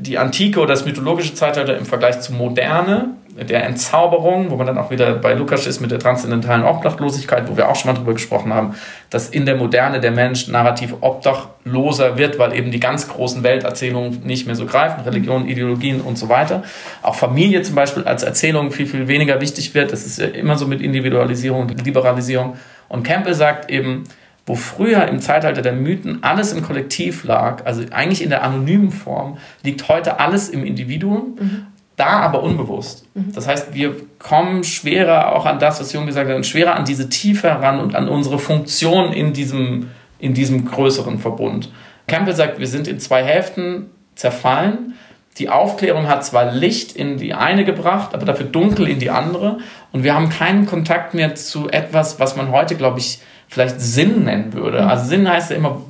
die Antike oder das mythologische Zeitalter im Vergleich zur Moderne, der Entzauberung, wo man dann auch wieder bei Lukas ist mit der transzendentalen Obdachlosigkeit, wo wir auch schon mal drüber gesprochen haben, dass in der Moderne der Mensch narrativ obdachloser wird, weil eben die ganz großen Welterzählungen nicht mehr so greifen, Religionen, Ideologien und so weiter. Auch Familie zum Beispiel als Erzählung viel, viel weniger wichtig wird. Das ist ja immer so mit Individualisierung Liberalisierung. Und Campbell sagt eben, wo früher im Zeitalter der Mythen alles im Kollektiv lag, also eigentlich in der anonymen Form, liegt heute alles im Individuum, mhm. da aber unbewusst. Mhm. Das heißt, wir kommen schwerer auch an das, was Jung gesagt hat, schwerer an diese Tiefe heran und an unsere Funktion in diesem, in diesem größeren Verbund. Campbell sagt, wir sind in zwei Hälften zerfallen. Die Aufklärung hat zwar Licht in die eine gebracht, aber dafür dunkel in die andere. Und wir haben keinen Kontakt mehr zu etwas, was man heute, glaube ich, vielleicht Sinn nennen würde. Mhm. Also Sinn heißt ja immer,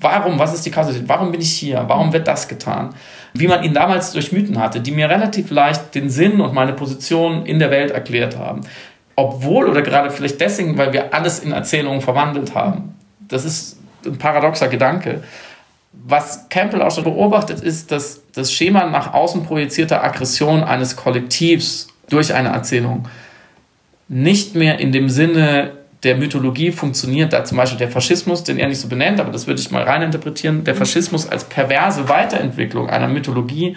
warum, was ist die Kausalität, warum bin ich hier, warum wird das getan? Wie man ihn damals durch Mythen hatte, die mir relativ leicht den Sinn und meine Position in der Welt erklärt haben. Obwohl oder gerade vielleicht deswegen, weil wir alles in Erzählungen verwandelt haben. Das ist ein paradoxer Gedanke. Was Campbell auch schon beobachtet, ist, dass das Schema nach außen projizierter Aggression eines Kollektivs durch eine Erzählung nicht mehr in dem Sinne der Mythologie funktioniert da zum Beispiel der Faschismus, den er nicht so benennt, aber das würde ich mal reininterpretieren, der Faschismus als perverse Weiterentwicklung einer Mythologie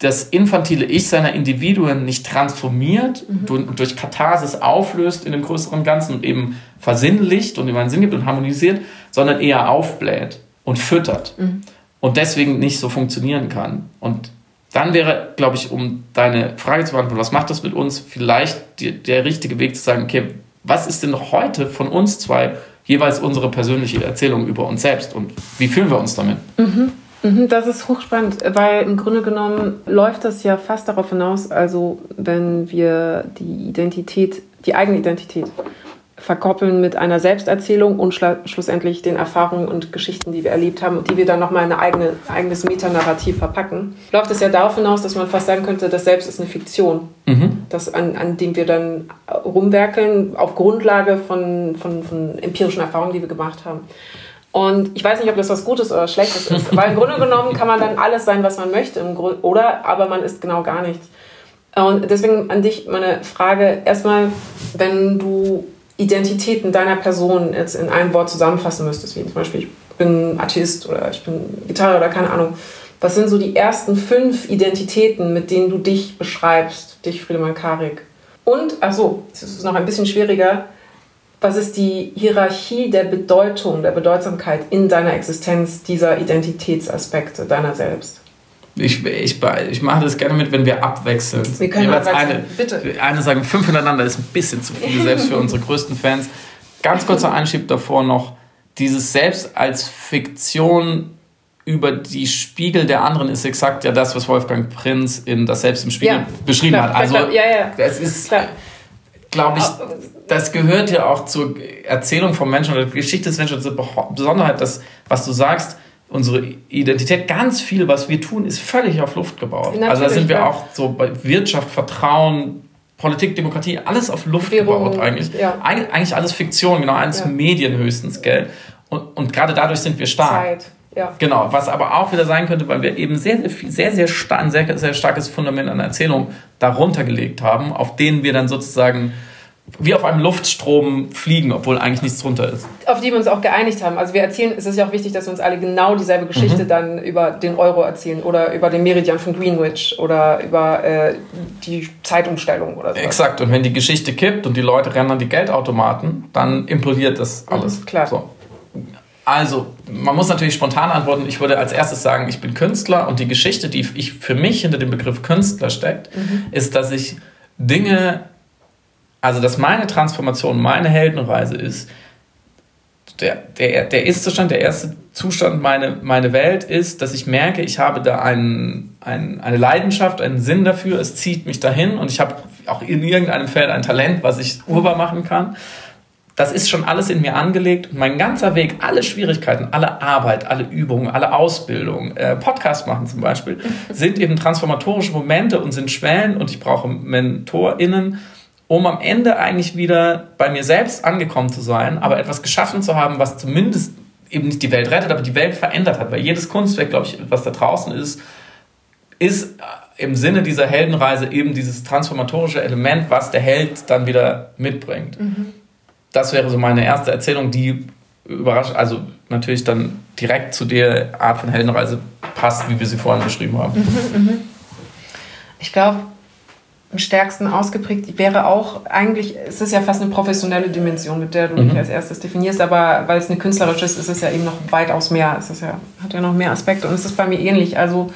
das infantile Ich seiner Individuen nicht transformiert, Mhm. durch Katharsis auflöst in dem größeren Ganzen und eben versinnlicht und ihm einen Sinn gibt und harmonisiert, sondern eher aufbläht und füttert Mhm. und deswegen nicht so funktionieren kann. Und dann wäre, glaube ich, um deine Frage zu beantworten, was macht das mit uns, vielleicht die, der richtige Weg zu sagen, okay, was ist denn heute von uns zwei jeweils unsere persönliche Erzählung über uns selbst und wie fühlen wir uns damit? Mhm, Das ist hochspannend, weil im Grunde genommen läuft das ja fast darauf hinaus, also wenn wir die Identität, die eigene Identität verkoppeln mit einer Selbsterzählung und schlussendlich den Erfahrungen und Geschichten, die wir erlebt haben und die wir dann nochmal in ein eigene, eigenes Metanarrativ verpacken, läuft es ja darauf hinaus, dass man fast sagen könnte, das Selbst ist eine Fiktion, das an, an dem wir dann rumwerkeln auf Grundlage von, von, von empirischen Erfahrungen, die wir gemacht haben. Und ich weiß nicht, ob das was Gutes oder Schlechtes ist, weil im Grunde genommen kann man dann alles sein, was man möchte, oder aber man ist genau gar nichts. Und deswegen an dich meine Frage: erstmal, wenn du Identitäten deiner Person jetzt in einem Wort zusammenfassen müsstest, wie zum Beispiel, ich bin Atheist oder ich bin Gitarre oder keine Ahnung, was sind so die ersten fünf Identitäten, mit denen du dich beschreibst, dich Friedemann Karik? Und, ach so, es ist noch ein bisschen schwieriger, was ist die Hierarchie der Bedeutung, der Bedeutsamkeit in deiner Existenz dieser Identitätsaspekte deiner selbst? Ich, ich, ich mache das gerne mit, wenn wir abwechseln. Wir können Jeweils abwechseln. eine, Bitte. Eine sagen, fünf hintereinander ist ein bisschen zu viel, selbst für unsere größten Fans. Ganz kurzer Einschieb davor noch. Dieses Selbst als Fiktion über die Spiegel der anderen ist exakt ja das, was Wolfgang Prinz in Das Selbst im Spiegel Ja, beschrieben klar, hat. Also, klar, ja, ja. das ist, glaube ich, das gehört ja auch zur Erzählung vom Menschen oder der Geschichte des Menschen, diese Besonderheit, dass, was du sagst, unsere Identität, ganz viel, was wir tun, ist völlig auf Luft gebaut. also da Natürlich, sind wir ja. auch so bei Wirtschaft, Vertrauen, Politik, Demokratie, alles auf Luft Währung, gebaut eigentlich. ja. Eig eigentlich alles Fiktion, genau, alles Ja. Medien höchstens, gell? Und, und gerade dadurch sind wir stark. Zeit. Ja. Genau, was aber auch wieder sein könnte, weil wir eben sehr, sehr, sehr, sehr, ein sehr, sehr starkes Fundament an Erzählung darunter gelegt haben, auf denen wir dann sozusagen wie auf einem Luftstrom fliegen, obwohl eigentlich nichts drunter ist. Auf die wir uns auch geeinigt haben. Also wir erzählen, es ist ja auch wichtig, dass wir uns alle genau dieselbe Geschichte dann über den Euro erzählen oder über den Meridian von Greenwich oder über äh, die Zeitumstellung oder so. Exakt, und wenn die Geschichte kippt und die Leute rennen an die Geldautomaten, dann implodiert das alles. Mhm, klar. So. Also, man muss natürlich spontan antworten. Ich würde als erstes sagen, ich bin Künstler und die Geschichte, die ich für mich hinter dem Begriff Künstler steckt, Mhm. ist, dass ich Dinge, also dass meine Transformation, meine Heldenreise ist, der, der, der Ist-Zustand, der erste Zustand, meine, meine Welt ist, dass ich merke, ich habe da einen, einen, eine Leidenschaft, einen Sinn dafür, es zieht mich dahin und ich habe auch in irgendeinem Feld ein Talent, was ich urbar machen kann. Das ist schon alles in mir angelegt und mein ganzer Weg, alle Schwierigkeiten, alle Arbeit, alle Übungen, alle Ausbildung, äh, Podcast machen zum Beispiel, sind eben transformatorische Momente und sind Schwellen und ich brauche MentorInnen, um am Ende eigentlich wieder bei mir selbst angekommen zu sein, aber etwas geschaffen zu haben, was zumindest eben nicht die Welt rettet, aber die Welt verändert hat. Weil jedes Kunstwerk, glaube ich, was da draußen ist, ist äh, im Sinne dieser Heldenreise eben dieses transformatorische Element, was der Held dann wieder mitbringt. Das wäre so meine erste Erzählung, die überrascht, also natürlich dann direkt zu der Art von Heldenreise passt, wie wir sie vorhin beschrieben haben. Ich glaube, am stärksten ausgeprägt wäre auch eigentlich, es ist ja fast eine professionelle Dimension, mit der du dich als erstes definierst, aber weil es eine künstlerische ist, ist es ja eben noch weitaus mehr. Es ist ja, hat ja noch mehr Aspekte und es ist bei mir ähnlich. Also,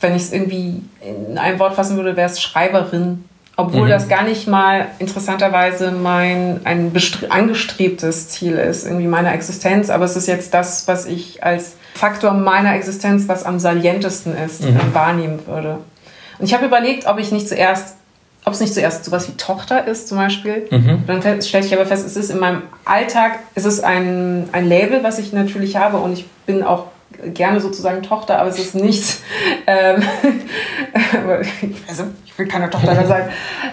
wenn ich es irgendwie in einem Wort fassen würde, wäre es Schreiberin. Obwohl das gar nicht mal interessanterweise mein ein angestrebtes Ziel ist, irgendwie meiner Existenz, aber es ist jetzt das, was ich als Faktor meiner Existenz, was am salientesten ist, äh, wahrnehmen würde. Und ich habe überlegt, ob ich nicht zuerst, ob es nicht zuerst sowas wie Tochter ist zum Beispiel. Dann fe- stelle ich aber fest, es ist in meinem Alltag, es ist ein, ein Label, was ich natürlich habe und ich bin auch gerne sozusagen Tochter, aber es ist nichts, ähm, aber ich, will keine Tochter mehr sein,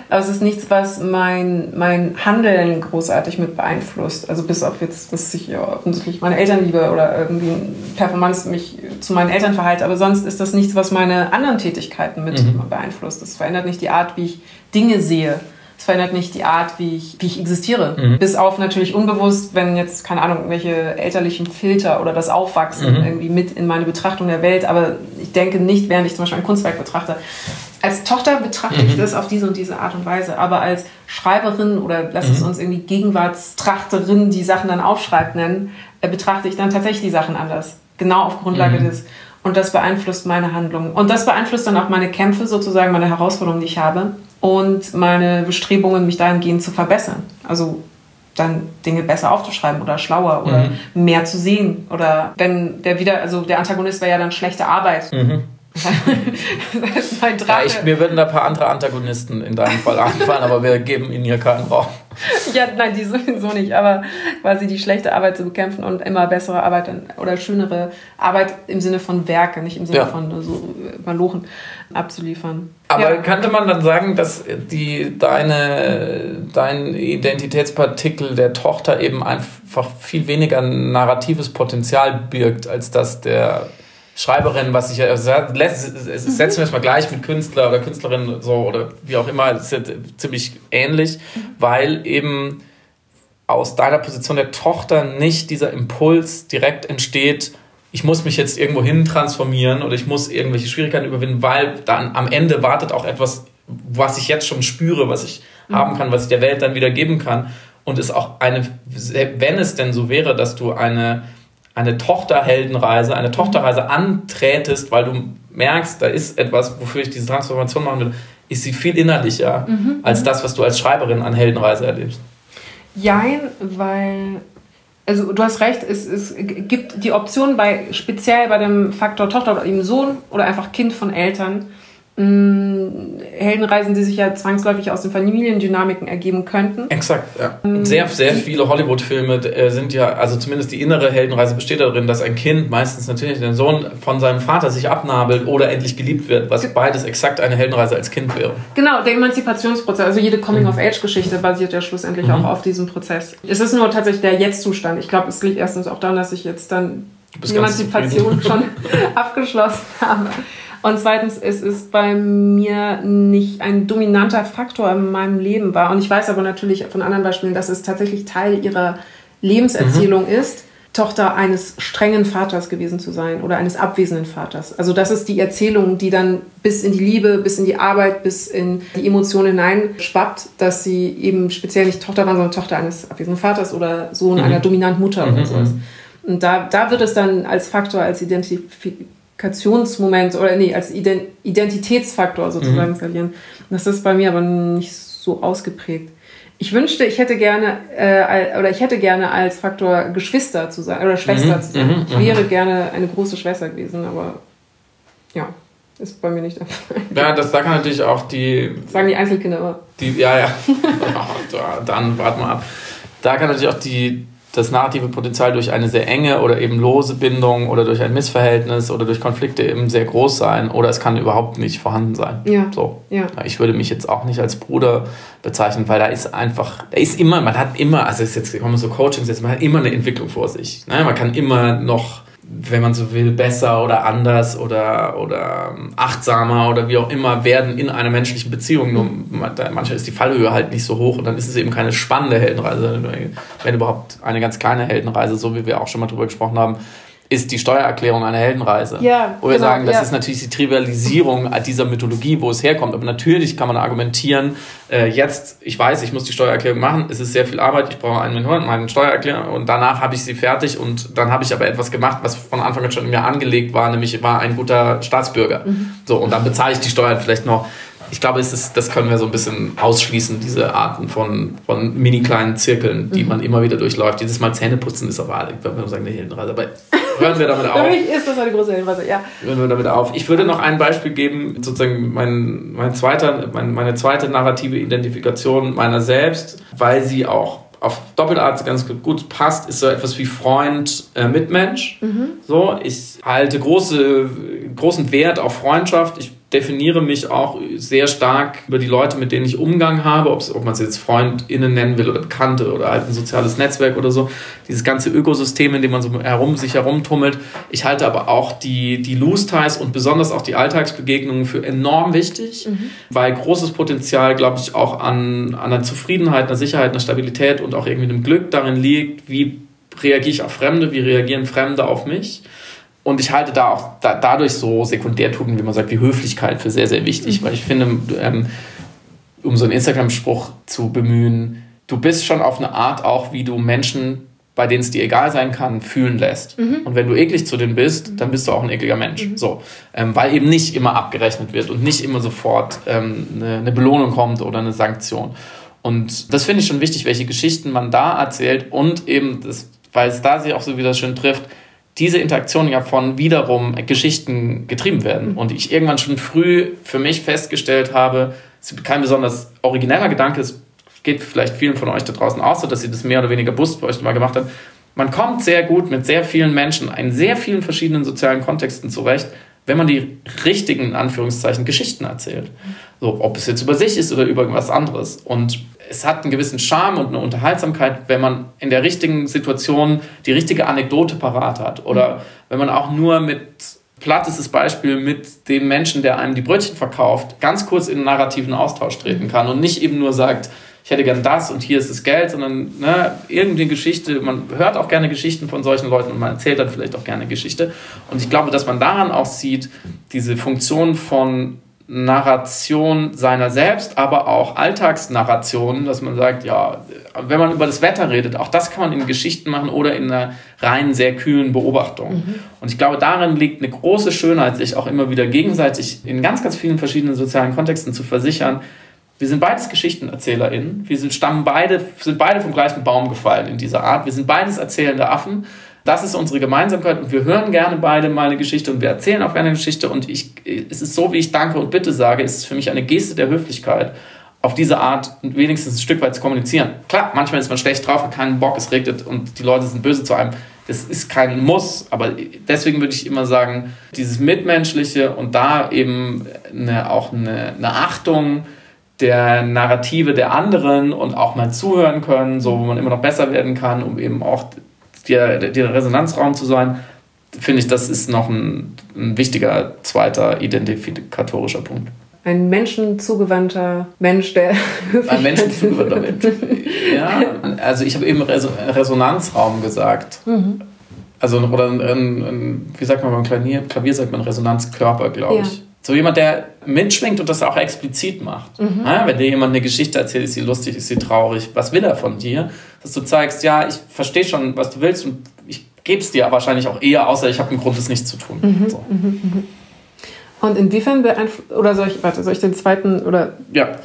aber es ist nichts, was mein, mein Handeln großartig mit beeinflusst. Also bis auf jetzt, dass ich ja offensichtlich meine Eltern liebe oder irgendwie Performance mich zu meinen Eltern verhalte, aber sonst ist das nichts, was meine anderen Tätigkeiten mit beeinflusst. Das verändert nicht die Art, wie ich Dinge sehe. Es verändert nicht die Art, wie ich, wie ich existiere. Bis auf natürlich unbewusst, wenn jetzt, keine Ahnung, irgendwelche elterlichen Filter oder das Aufwachsen irgendwie mit in meine Betrachtung der Welt. Aber ich denke nicht, während ich zum Beispiel ein Kunstwerk betrachte. Als Tochter betrachte mhm. ich das auf diese und diese Art und Weise, aber als Schreiberin oder lass es mhm. uns irgendwie Gegenwartstrachterin, die Sachen dann aufschreibt, nennen, äh, betrachte ich dann tatsächlich die Sachen anders. Genau auf Grundlage mhm. des. Und das beeinflusst meine Handlungen. Und das beeinflusst dann auch meine Kämpfe, sozusagen meine Herausforderungen, die ich habe. Und meine Bestrebungen, mich dahingehend zu verbessern. Also dann Dinge besser aufzuschreiben oder schlauer oder mhm. mehr zu sehen. Oder wenn der wieder, also der Antagonist wäre ja dann schlechte Arbeit. Mhm. das ist mein Ja, ich, mir würden da ein paar andere Antagonisten in deinem Fall einfallen, aber wir geben ihnen hier keinen Raum. Ja, nein, die sowieso nicht, aber quasi die schlechte Arbeit zu bekämpfen und immer bessere Arbeit oder schönere Arbeit im Sinne von Werke, nicht im Sinne ja. von so Malochen abzuliefern. Aber ja. könnte man dann sagen, dass die, deine, dein Identitätspartikel der Tochter eben einfach viel weniger narratives Potenzial birgt, als das der Schreiberin, was ich also setzen wir es mal gleich mit Künstler oder Künstlerin so oder wie auch immer, ist ja ziemlich ähnlich, weil eben aus deiner Position der Tochter nicht dieser Impuls direkt entsteht, ich muss mich jetzt irgendwo hin transformieren oder ich muss irgendwelche Schwierigkeiten überwinden, weil dann am Ende wartet auch etwas, was ich jetzt schon spüre, was ich mhm. haben kann, was ich der Welt dann wieder geben kann. Und ist auch eine, wenn es denn so wäre, dass du eine eine Tochterheldenreise, eine Tochterreise anträtest, weil du merkst, da ist etwas, wofür ich diese Transformation machen will, ist sie viel innerlicher mhm. als mhm. das, was du als Schreiberin an Heldenreise erlebst. Jein, weil, also du hast recht, es, es gibt die Option bei, speziell bei dem Faktor Tochter oder eben Sohn oder einfach Kind von Eltern, Mm, Heldenreisen, die sich ja zwangsläufig aus den Familiendynamiken ergeben könnten. Exakt, ja. Mm, sehr, sehr viele Hollywood-Filme äh, sind ja, also zumindest die innere Heldenreise besteht darin, dass ein Kind, meistens natürlich der Sohn, von seinem Vater sich abnabelt oder endlich geliebt wird, was beides exakt eine Heldenreise als Kind wäre. Genau, der Emanzipationsprozess, also jede Coming-of-Age-Geschichte basiert ja schlussendlich mhm. auch auf diesem Prozess. Es ist nur tatsächlich der Jetzt-Zustand. Ich glaube, es liegt erstens auch daran, dass ich jetzt dann die Emanzipation schon abgeschlossen habe. Und zweitens, es ist bei mir nicht ein dominanter Faktor in meinem Leben war. Und ich weiß aber natürlich von anderen Beispielen, dass es tatsächlich Teil ihrer Lebenserzählung mhm. ist, Tochter eines strengen Vaters gewesen zu sein oder eines abwesenden Vaters. Also das ist die Erzählung, die dann bis in die Liebe, bis in die Arbeit, bis in die Emotionen hineinschwappt, dass sie eben speziell nicht Tochter waren, sondern Tochter eines abwesenden Vaters oder Sohn mhm. einer dominanten Mutter mhm. oder sowas. Mhm. Und da, da wird es dann als Faktor, als Identifikation Identifikationsmoment oder nee, als Identitätsfaktor sozusagen mhm. skalieren. Das ist bei mir aber nicht so ausgeprägt. Ich wünschte, ich hätte gerne äh, oder ich hätte gerne als Faktor Geschwister zu sein oder Schwester mhm. zu sein. Mhm. Ich wäre mhm. gerne eine große Schwester gewesen, aber ja, ist bei mir nicht der Fall. Ja, das sagen natürlich auch die. Sagen die Einzelkinder aber. Die, ja, ja. Dann warten wir ab. Da kann natürlich auch die das narrative Potenzial durch eine sehr enge oder eben lose Bindung oder durch ein Missverhältnis oder durch Konflikte eben sehr groß sein oder es kann überhaupt nicht vorhanden sein. Ja. So. Ja. Ich würde mich jetzt auch nicht als Bruder bezeichnen, weil da ist einfach, da ist immer, man hat immer, also jetzt kommen so Coachings jetzt, man hat immer eine Entwicklung vor sich. Ne? Man kann immer noch wenn man so will, besser oder anders oder, oder achtsamer oder wie auch immer werden in einer menschlichen Beziehung. Nur manchmal ist die Fallhöhe halt nicht so hoch und dann ist es eben keine spannende Heldenreise, wenn überhaupt eine ganz kleine Heldenreise, so wie wir auch schon mal drüber gesprochen haben, ist die Steuererklärung eine Heldenreise. Ja, wo wir genau, sagen, das ja. ist natürlich die Trivialisierung dieser Mythologie, wo es herkommt. Aber natürlich kann man argumentieren, äh, jetzt, ich weiß, ich muss die Steuererklärung machen, es ist sehr viel Arbeit, ich brauche einen Minuten, meine Steuererklärung und danach habe ich sie fertig und dann habe ich aber etwas gemacht, was von Anfang an schon in mir angelegt war, nämlich war ein guter Staatsbürger. Mhm. So, und dann bezahle ich die Steuern vielleicht noch ich glaube, es ist, das können wir so ein bisschen ausschließen, diese Arten von, von mini kleinen Zirkeln, die mhm. man immer wieder durchläuft. Dieses Mal Zähneputzen ist aber, ich würde sagen, eine Heldenreise. Aber hören wir damit auf. Für mich ist das eine große Heldenreise, ja. Hören wir damit auf. Ich würde noch ein Beispiel geben, sozusagen mein, mein zweiter, mein, meine zweite narrative Identifikation meiner selbst, weil sie auch auf Doppelart ganz gut passt, ist so etwas wie Freund, äh, Mitmensch. Mhm. So, ich halte große, großen Wert auf Freundschaft. Ich definiere mich auch sehr stark über die Leute, mit denen ich Umgang habe, ob man es jetzt FreundInnen nennen will oder Bekannte oder halt ein soziales Netzwerk oder so. Dieses ganze Ökosystem, in dem man so herum, sich herumtummelt. Ich halte aber auch die, die Loose-Ties und besonders auch die Alltagsbegegnungen für enorm wichtig, mhm. weil großes Potenzial, glaube ich, auch an, an einer Zufriedenheit, einer Sicherheit, einer Stabilität und auch irgendwie einem Glück darin liegt, wie reagiere ich auf Fremde, wie reagieren Fremde auf mich Und ich halte da auch da, dadurch so Sekundärtugenden, wie man sagt, wie Höflichkeit für sehr, sehr wichtig, mhm. weil ich finde, ähm, um so einen Instagram-Spruch zu bemühen, du bist schon auf eine Art auch, wie du Menschen, bei denen es dir egal sein kann, fühlen lässt. Mhm. Und wenn du eklig zu denen bist, dann bist du auch ein ekliger Mensch. Mhm. So, ähm, weil eben nicht immer abgerechnet wird und nicht immer sofort ähm, eine, eine Belohnung kommt oder eine Sanktion. Und das finde ich schon wichtig, welche Geschichten man da erzählt und eben, das, weil es da sich auch so wieder schön trifft, diese Interaktionen ja von wiederum Geschichten getrieben werden. Mhm. Und ich irgendwann schon früh für mich festgestellt habe, es ist kein besonders origineller Gedanke, es geht vielleicht vielen von euch da draußen auch so, dass ihr das mehr oder weniger bewusst für euch mal gemacht habt. Man kommt sehr gut mit sehr vielen Menschen in sehr vielen verschiedenen sozialen Kontexten zurecht, wenn man die richtigen, in Anführungszeichen, Geschichten erzählt. So, ob es jetzt über sich ist oder über irgendwas anderes. Und es hat einen gewissen Charme und eine Unterhaltsamkeit, wenn man in der richtigen Situation die richtige Anekdote parat hat. Oder wenn man auch nur mit, platt ist das Beispiel, mit dem Menschen, der einem die Brötchen verkauft, ganz kurz in einen narrativen Austausch treten kann und nicht eben nur sagt, ich hätte gern das und hier ist das Geld, sondern ne, irgendwie Geschichte, man hört auch gerne Geschichten von solchen Leuten und man erzählt dann vielleicht auch gerne Geschichte. Und ich glaube, dass man daran auch sieht, diese Funktion von Narration seiner selbst, aber auch Alltagsnarrationen, dass man sagt, ja, wenn man über das Wetter redet, auch das kann man in Geschichten machen oder in einer rein sehr kühlen Beobachtung. Mhm. Und ich glaube, darin liegt eine große Schönheit, sich auch immer wieder gegenseitig in ganz, ganz vielen verschiedenen sozialen Kontexten zu versichern, wir sind beides GeschichtenerzählerInnen. Wir sind, stammen beide, sind beide vom gleichen Baum gefallen in dieser Art. Wir sind beides erzählende Affen. Das ist unsere Gemeinsamkeit und wir hören gerne beide mal eine Geschichte und wir erzählen auch gerne eine Geschichte und ich, es ist so, wie ich Danke und Bitte sage, es ist für mich eine Geste der Höflichkeit, auf diese Art wenigstens ein Stück weit zu kommunizieren. Klar, manchmal ist man schlecht drauf, hat keinen Bock, es regnet und die Leute sind böse zu einem. Das ist kein Muss, aber deswegen würde ich immer sagen, dieses Mitmenschliche und da eben eine, auch eine, eine Achtung der Narrative der anderen und auch mal zuhören können, so wo man immer noch besser werden kann, um eben auch der, der Resonanzraum zu sein, finde ich, das ist noch ein, ein wichtiger zweiter identifikatorischer Punkt. Ein menschenzugewandter Mensch, der. Ein menschenzugewandter Mensch. Ja, also ich habe eben Resonanzraum gesagt. Mhm. Also, oder ein, ein, wie sagt man beim Klavier? Klavier sagt man Resonanzkörper, glaube ich. Ja. So jemand, der mitschwingt und das auch explizit macht. Mhm. Ja, wenn dir jemand eine Geschichte erzählt, ist sie lustig, ist sie traurig, was will er von dir? Dass du zeigst, ja, ich verstehe schon, was du willst und ich gebe es dir wahrscheinlich auch eher, außer ich habe einen Grund, es nicht zu tun. Mhm. So. Mhm. mhm. Und inwiefern beeinflusst, oder soll ich, warte, soll ich den zweiten, oder? Ja.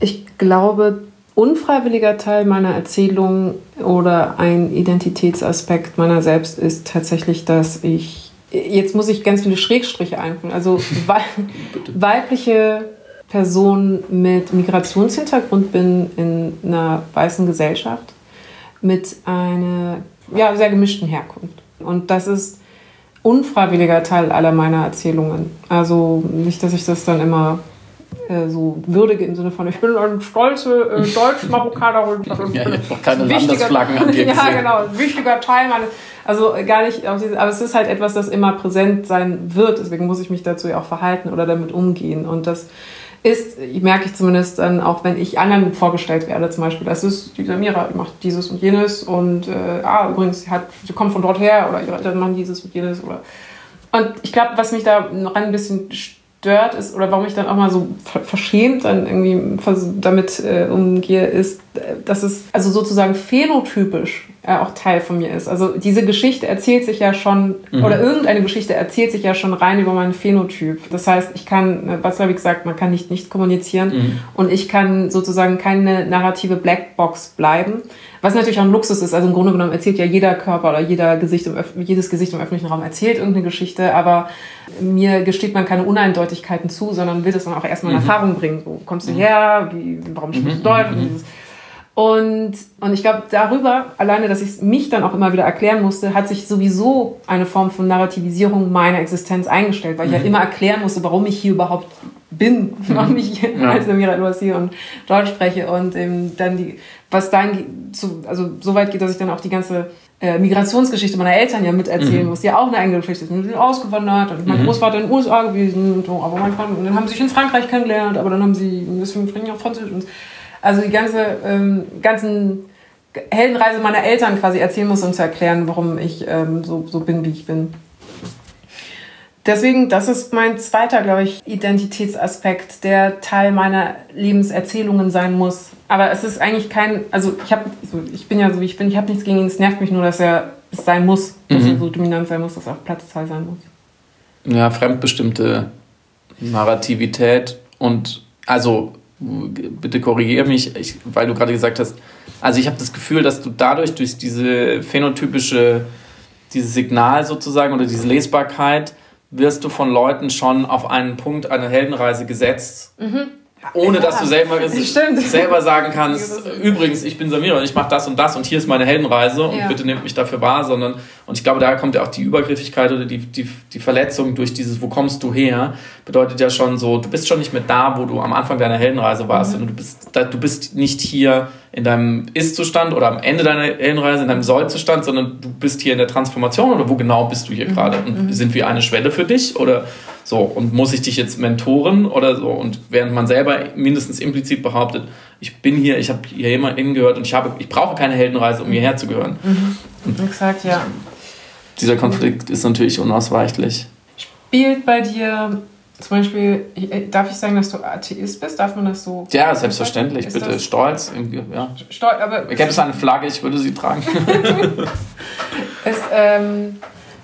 Ich glaube, unfreiwilliger Teil meiner Erzählung oder ein Identitätsaspekt meiner selbst ist tatsächlich, dass ich jetzt muss ich ganz viele Schrägstriche einfügen. Also weibliche Person mit Migrationshintergrund bin in einer weißen Gesellschaft mit einer ja, sehr gemischten Herkunft. Und das ist unfreiwilliger Teil aller meiner Erzählungen. Also nicht, dass ich das dann immer äh, so würdige im Sinne von, ich bin ein stolze äh, Deutsch-Marokkanerin. ja, ich habe keine Landesflaggen an dir gesehen. Ja, genau, ein wichtiger Teil meines also gar nicht diese, aber es ist halt etwas, das immer präsent sein wird. Deswegen muss ich mich dazu ja auch verhalten oder damit umgehen. Und das ist, merke ich zumindest dann auch, wenn ich anderen vorgestellt werde, zum Beispiel, das ist die Samira, die macht dieses und jenes und äh, ah, übrigens, sie, hat, sie kommt von dort her oder ihre Eltern machen dieses und jenes. Oder. Und ich glaube, was mich da noch ein bisschen stört ist oder warum ich dann auch mal so verschämt dann irgendwie damit äh, umgehe, ist, äh, dass es also sozusagen phänotypisch äh, auch Teil von mir ist. Also diese Geschichte erzählt sich ja schon, mhm. oder irgendeine Geschichte erzählt sich ja schon rein über meinen Phänotyp. Das heißt, ich kann, was habe ich gesagt, man kann nicht nicht kommunizieren mhm. und ich kann sozusagen keine narrative Blackbox bleiben. Was natürlich auch ein Luxus ist. Also im Grunde genommen erzählt ja jeder Körper oder jeder Gesicht im jedes Gesicht im öffentlichen Raum erzählt irgendeine Geschichte, aber mir gesteht man keine Uneindeutigkeiten zu, sondern will das dann auch erstmal in mhm. Erfahrung bringen. Wo kommst du mhm. her? Wie, warum sprichst du mhm. Deutsch? Mhm. Und, und ich glaube, darüber, alleine, dass ich mich dann auch immer wieder erklären musste, hat sich sowieso eine Form von Narrativisierung meiner Existenz eingestellt, weil ich ja immer erklären musste, warum ich hier überhaupt bin, warum ich ja. als Namira Louasi und Deutsch spreche und ähm, dann die, was dann zu, also so weit geht, dass ich dann auch die ganze äh, Migrationsgeschichte meiner Eltern ja miterzählen mhm. muss, die ja auch eine eigene Geschichte ist. Die sind ausgewandert, und mein mhm. Großvater in den USA gewesen, und so, aber mein Freund, und dann haben sie sich in Frankreich kennengelernt, aber dann haben sie ein bisschen auch Französisch. Und, also die ganze, ähm, ganzen Heldenreise meiner Eltern quasi erzählen muss, um zu erklären, warum ich ähm, so, so bin, wie ich bin. Deswegen, das ist mein zweiter, glaube ich, Identitätsaspekt, der Teil meiner Lebenserzählungen sein muss. Aber es ist eigentlich kein, also ich habe, ich bin ja so wie ich bin, ich habe nichts gegen ihn. Es nervt mich nur, dass er es sein muss, dass mhm. er so dominant sein muss, dass er auf Platz 2 sein muss. Ja, fremdbestimmte Narrativität und also bitte korrigiere mich, ich, weil du gerade gesagt hast, also ich habe das Gefühl, dass du dadurch durch diese phänotypische, dieses Signal sozusagen oder diese Lesbarkeit wirst du von Leuten schon auf einen Punkt einer Heldenreise gesetzt. Mhm ohne dass du selber, selber sagen kannst, übrigens, ich bin Samira und ich mache das und das und hier ist meine Heldenreise und ja. bitte nehmt mich dafür wahr, sondern, und ich glaube, daher kommt ja auch die Übergriffigkeit oder die, die, die Verletzung durch dieses, wo kommst du her, bedeutet ja schon so, du bist schon nicht mehr da, wo du am Anfang deiner Heldenreise warst, mhm. sondern du bist, du bist nicht hier in deinem Ist-Zustand oder am Ende deiner Heldenreise in deinem Soll-Zustand, sondern du bist hier in der Transformation oder wo genau bist du hier mhm. gerade? Und mhm. sind wir eine Schwelle für dich oder so, und muss ich dich jetzt mentoren oder so? Und während man selber mindestens implizit behauptet, ich bin hier, ich habe hier immer hingehört und ich, habe, ich brauche keine Heldenreise, um hierher zu gehören. Mhm. Exakt, ja. Dieser Konflikt ist natürlich unausweichlich. Spielt bei dir zum Beispiel, äh, darf ich sagen, dass du Atheist bist? Darf man das so? Ja, selbstverständlich, bitte. Stolz. Ja. Stolz, aber. Gäbe es eine Flagge, ich würde sie tragen. ist, ähm,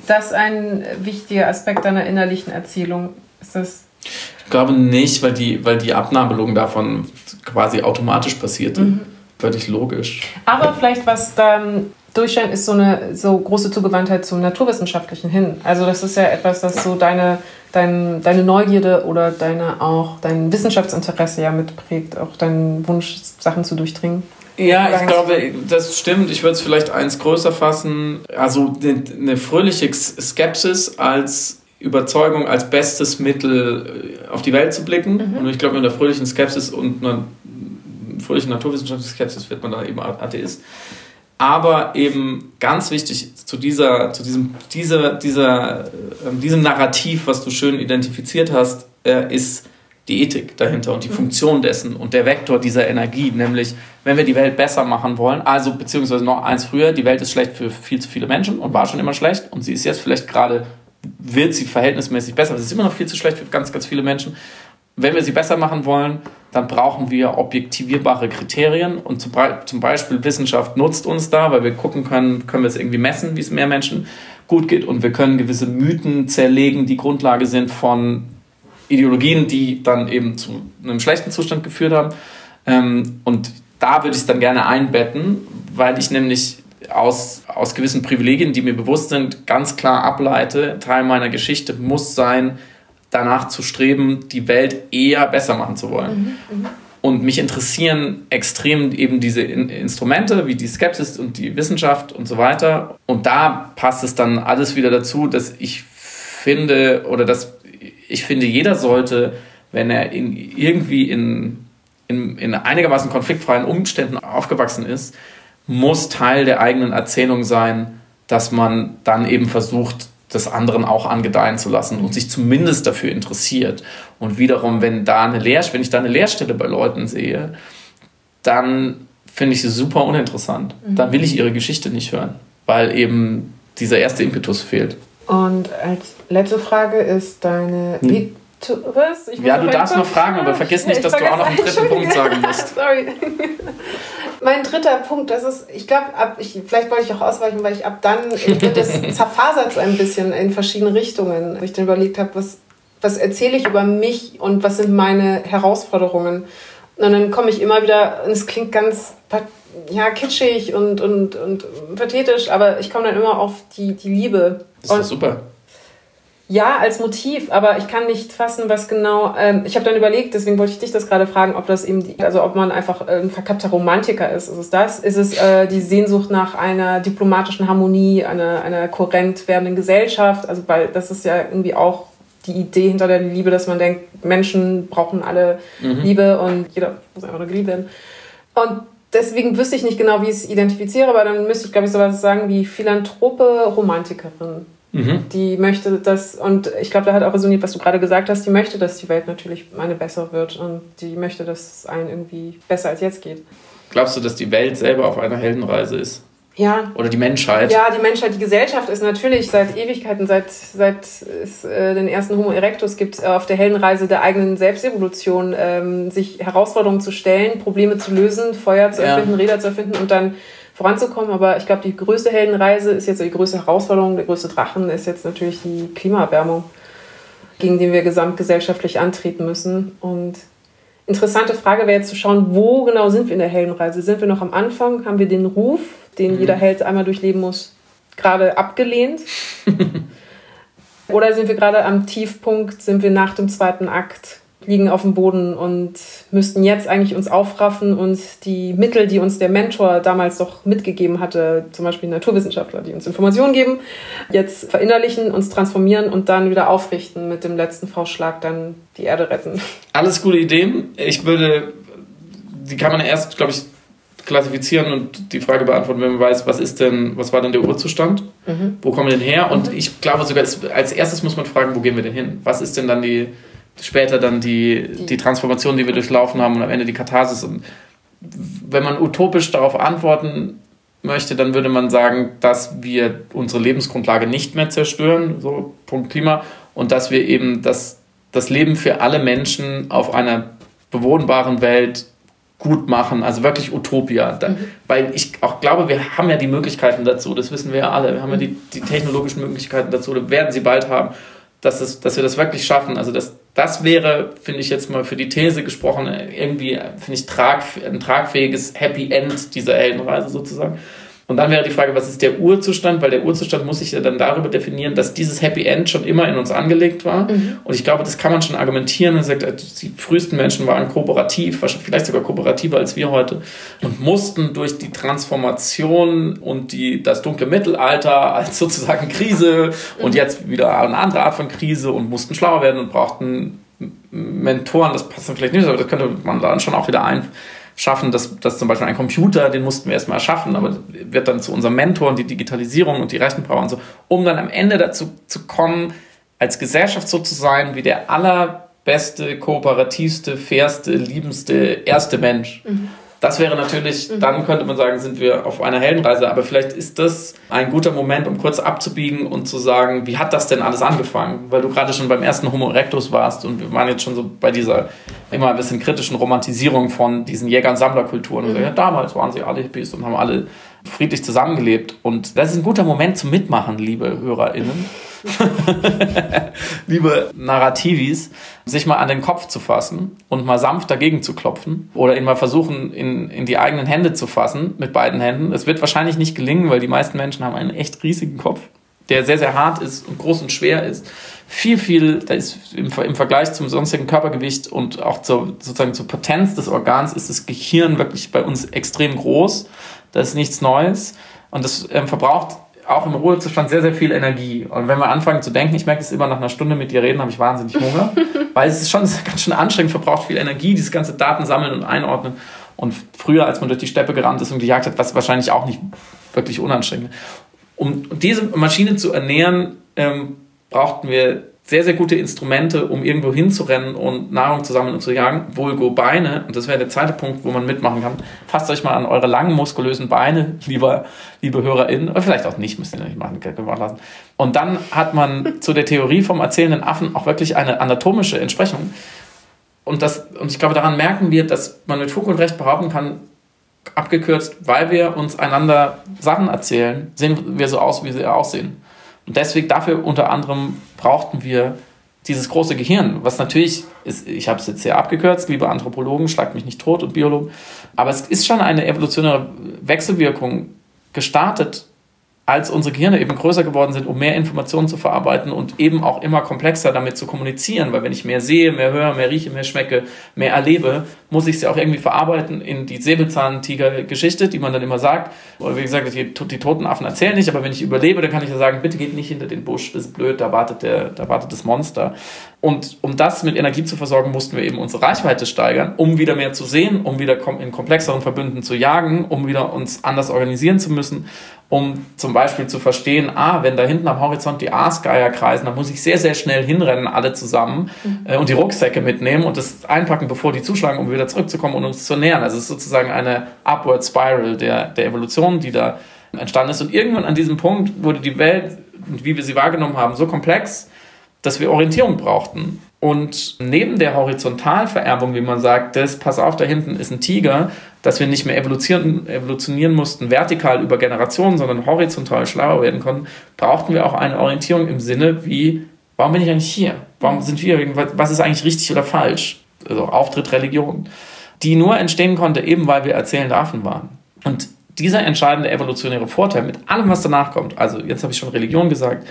das ein wichtiger Aspekt deiner innerlichen Erzählung? Ist das? Ich glaube nicht, weil die, weil die Abnabelung davon quasi automatisch passiert. Mhm. Völlig logisch. Aber vielleicht was dann durchscheint, ist so eine so große Zugewandtheit zum Naturwissenschaftlichen hin. Also das ist ja etwas, das so deine, dein, deine Neugierde oder deine auch dein Wissenschaftsinteresse ja mitprägt, auch deinen Wunsch, Sachen zu durchdringen. Ja, ich glaube, das stimmt. Ich würde es vielleicht eins größer fassen. Also eine fröhliche Skepsis als Überzeugung als bestes Mittel äh, auf die Welt zu blicken. Mhm. Und ich glaube, mit einer fröhlichen Skepsis und einer fröhlichen naturwissenschaftlichen Skepsis wird man da eben Atheist. Aber eben ganz wichtig zu dieser, zu diesem, dieser, dieser, äh, diesem Narrativ, was du schön identifiziert hast, äh, ist die Ethik dahinter und die mhm. Funktion dessen und der Vektor dieser Energie, nämlich wenn wir die Welt besser machen wollen, also beziehungsweise noch eins früher, die Welt ist schlecht für viel zu viele Menschen und war schon immer schlecht und sie ist jetzt vielleicht gerade, wird sie verhältnismäßig besser, aber sie ist immer noch viel zu schlecht für ganz, ganz viele Menschen. Wenn wir sie besser machen wollen, dann brauchen wir objektivierbare Kriterien und zum Beispiel Wissenschaft nutzt uns da, weil wir gucken können, können wir es irgendwie messen, wie es mehr Menschen gut geht und wir können gewisse Mythen zerlegen, die Grundlage sind von Ideologien, die dann eben zu einem schlechten Zustand geführt haben. Ähm, und da würde ich es dann gerne einbetten, weil ich nämlich aus, aus gewissen Privilegien, die mir bewusst sind, ganz klar ableite, Teil meiner Geschichte muss sein, danach zu streben, die Welt eher besser machen zu wollen. Mhm, mh. Und mich interessieren extrem eben diese In Instrumente wie die Skepsis und die Wissenschaft und so weiter. Und da passt es dann alles wieder dazu, dass ich finde oder dass ich finde, jeder sollte, wenn er in, irgendwie in, in, in einigermaßen konfliktfreien Umständen aufgewachsen ist, muss Teil der eigenen Erzählung sein, dass man dann eben versucht, das anderen auch angedeihen zu lassen und sich zumindest dafür interessiert. Und wiederum, wenn, da eine Lehr wenn ich da eine Leerstelle bei Leuten sehe, dann finde ich sie super uninteressant. Mhm. Dann will ich ihre Geschichte nicht hören, weil eben dieser erste Impetus fehlt. Und als letzte Frage ist deine hm. ja, du darfst noch fragen, aber vergiss nicht, dass du auch noch einen dritten Punkt sagen musst. Sorry. mein dritter Punkt, das ist, ich glaube, vielleicht wollte ich auch ausweichen, weil ich ab dann wird das zerfasert so ein bisschen in verschiedene Richtungen. Ich dann überlegt habe, was, was erzähle ich über mich und was sind meine Herausforderungen. Und dann komme ich immer wieder, und es klingt ganz ja, kitschig und, und, und pathetisch, aber ich komme dann immer auf die, die Liebe. Das ist und, super. Ja, als Motiv, aber ich kann nicht fassen, was genau. Ähm, ich habe dann überlegt, deswegen wollte ich dich das gerade fragen, ob das eben, die, also ob man einfach ein verkappter Romantiker ist. Ist es das? Ist es äh, die Sehnsucht nach einer diplomatischen Harmonie, einer, einer kohärent werdenden Gesellschaft? Also, weil das ist ja irgendwie auch die Idee hinter der Liebe, dass man denkt, Menschen brauchen alle mhm. Liebe und jeder muss einfach nur geliebt werden. Und deswegen wüsste ich nicht genau, wie ich es identifiziere, aber dann müsste ich, glaube ich, sowas sagen wie Philanthrope Romantikerin. Mhm. Die möchte das, und ich glaube, da hat auch resoniert, was du gerade gesagt hast, die möchte, dass die Welt natürlich eine besser wird und die möchte, dass es allen irgendwie besser als jetzt geht. Glaubst du, dass die Welt selber auf einer Heldenreise ist? Ja. Oder die Menschheit. Ja, die Menschheit, die Gesellschaft ist natürlich seit Ewigkeiten, seit, seit es äh, den ersten Homo erectus gibt, auf der Heldenreise der eigenen Selbstevolution, ähm, sich Herausforderungen zu stellen, Probleme zu lösen, Feuer zu erfinden, ja. Räder zu erfinden und dann voranzukommen. Aber ich glaube, die größte Heldenreise ist jetzt die größte Herausforderung, der größte Drachen ist jetzt natürlich die Klimaerwärmung, gegen die wir gesamtgesellschaftlich antreten müssen. Und interessante Frage wäre jetzt zu schauen, wo genau sind wir in der Heldenreise? Sind wir noch am Anfang? Haben wir den Ruf, den mhm. jeder Held einmal durchleben muss, gerade abgelehnt? Oder sind wir gerade am Tiefpunkt, sind wir nach dem zweiten Akt liegen auf dem Boden und müssten jetzt eigentlich uns aufraffen und die Mittel, die uns der Mentor damals doch mitgegeben hatte, zum Beispiel Naturwissenschaftler, die uns Informationen geben, jetzt verinnerlichen, uns transformieren und dann wieder aufrichten mit dem letzten Faustschlag dann die Erde retten. Alles gute Ideen. Ich würde, die kann man erst, glaube ich, klassifizieren und die Frage beantworten, wenn man weiß, was ist denn, was war denn der Urzustand? Mhm. Wo kommen wir denn her? Und mhm. ich glaube sogar, als erstes muss man fragen, wo gehen wir denn hin? Was ist denn dann die später dann die, die, die Transformation, die wir durchlaufen haben und am Ende die Katharsis. Und wenn man utopisch darauf antworten möchte, dann würde man sagen, dass wir unsere Lebensgrundlage nicht mehr zerstören, so Punkt Klima, und dass wir eben das, das Leben für alle Menschen auf einer bewohnbaren Welt gut machen, also wirklich Utopia. Da, mhm. Weil ich auch glaube, wir haben ja die Möglichkeiten dazu, das wissen wir ja alle. Wir haben ja die, die technologischen Möglichkeiten dazu, oder werden sie bald haben, dass, es, dass wir das wirklich schaffen. Also das, das wäre, finde ich jetzt mal für die These gesprochen, irgendwie, finde ich, trag, ein tragfähiges Happy End dieser Heldenreise sozusagen. Und dann wäre die Frage, was ist der Urzustand? Weil der Urzustand muss sich ja dann darüber definieren, dass dieses Happy End schon immer in uns angelegt war. Mhm. Und ich glaube, das kann man schon argumentieren. Man sagt, die frühesten Menschen waren kooperativ, vielleicht sogar kooperativer als wir heute und mussten durch die Transformation und die, das dunkle Mittelalter als sozusagen Krise und jetzt wieder eine andere Art von Krise und mussten schlauer werden und brauchten Mentoren. Das passt dann vielleicht nicht, aber das könnte man dann schon auch wieder ein schaffen, dass, dass zum Beispiel ein Computer, den mussten wir erstmal erschaffen, aber wird dann zu unserem Mentor und die Digitalisierung und die Rechenpower und so, um dann am Ende dazu zu kommen, als Gesellschaft so zu sein wie der allerbeste, kooperativste, fairste, liebendste, erste Mensch. Mhm. Das wäre natürlich, mhm. dann könnte man sagen, sind wir auf einer Heldenreise. Aber vielleicht ist das ein guter Moment, um kurz abzubiegen und zu sagen, wie hat das denn alles angefangen? Weil du gerade schon beim ersten Homo erectus warst und wir waren jetzt schon so bei dieser immer ein bisschen kritischen Romantisierung von diesen Jäger- und Sammlerkulturen. Mhm. Und ja, damals waren sie alle Hippies und haben alle friedlich zusammengelebt. Und das ist ein guter Moment zum Mitmachen, liebe HörerInnen. liebe Narrativis, sich mal an den Kopf zu fassen und mal sanft dagegen zu klopfen oder ihn mal versuchen, in, in die eigenen Hände zu fassen mit beiden Händen. Es wird wahrscheinlich nicht gelingen, weil die meisten Menschen haben einen echt riesigen Kopf, der sehr, sehr hart ist und groß und schwer ist. Viel, viel, da ist im, im Vergleich zum sonstigen Körpergewicht und auch zur, sozusagen zur Potenz des Organs ist das Gehirn wirklich bei uns extrem groß. Das ist nichts Neues. Und das ähm, verbraucht auch im Ruhezustand sehr, sehr viel Energie. Und wenn wir anfangen zu denken, ich merke es immer nach einer Stunde mit dir reden, habe ich wahnsinnig Hunger, weil es ist schon ganz schön anstrengend, verbraucht viel Energie, dieses ganze Daten sammeln und einordnen. Und früher, als man durch die Steppe gerannt ist und gejagt hat, was wahrscheinlich auch nicht wirklich unanstrengend. Um diese Maschine zu ernähren, ähm, brauchten wir sehr, sehr gute Instrumente, um irgendwo hinzurennen und Nahrung zu sammeln und zu jagen. Vulgo Beine, und das wäre der zweite Punkt, wo man mitmachen kann. Fasst euch mal an eure langen, muskulösen Beine, lieber, liebe HörerInnen, oder vielleicht auch nicht, müsst ihr nicht machen, können wir lassen. Und dann hat man zu der Theorie vom erzählenden Affen auch wirklich eine anatomische Entsprechung. Und, das, und ich glaube, daran merken wir, dass man mit Fug und Recht behaupten kann, abgekürzt, weil wir uns einander Sachen erzählen, sehen wir so aus, wie sie aussehen. Und deswegen dafür unter anderem brauchten wir dieses große Gehirn, was natürlich ist, ich habe es jetzt sehr abgekürzt, liebe Anthropologen, schlagt mich nicht tot und Biologen, aber es ist schon eine evolutionäre Wechselwirkung gestartet als unsere Gehirne eben größer geworden sind, um mehr Informationen zu verarbeiten und eben auch immer komplexer damit zu kommunizieren. Weil wenn ich mehr sehe, mehr höre, mehr rieche, mehr schmecke, mehr erlebe, muss ich sie auch irgendwie verarbeiten in die Säbelzahntiger-Geschichte, die man dann immer sagt. Oder wie gesagt, die, die toten Affen erzählen nicht, aber wenn ich überlebe, dann kann ich ja sagen, bitte geht nicht hinter den Busch, das ist blöd, da wartet, der, da wartet das Monster. Und um das mit Energie zu versorgen, mussten wir eben unsere Reichweite steigern, um wieder mehr zu sehen, um wieder in komplexeren Verbünden zu jagen, um wieder uns anders organisieren zu müssen, um zum Beispiel zu verstehen, ah, wenn da hinten am Horizont die Aasgeier kreisen, dann muss ich sehr, sehr schnell hinrennen, alle zusammen mhm. äh, und die Rucksäcke mitnehmen und das einpacken, bevor die zuschlagen, um wieder zurückzukommen und uns zu nähern. Also es ist sozusagen eine Upward Spiral der, der Evolution, die da entstanden ist. Und irgendwann an diesem Punkt wurde die Welt, wie wir sie wahrgenommen haben, so komplex, dass wir Orientierung brauchten. Und neben der Horizontalvererbung, wie man sagt, das, pass auf, da hinten ist ein Tiger, dass wir nicht mehr evolutionieren, evolutionieren mussten, vertikal über Generationen, sondern horizontal schlauer werden konnten, brauchten wir auch eine Orientierung im Sinne wie, warum bin ich eigentlich hier? Warum sind wir, was ist eigentlich richtig oder falsch? Also Auftritt Religion, die nur entstehen konnte, eben weil wir erzählende Affen waren. Und dieser entscheidende evolutionäre Vorteil mit allem, was danach kommt, also jetzt habe ich schon Religion gesagt,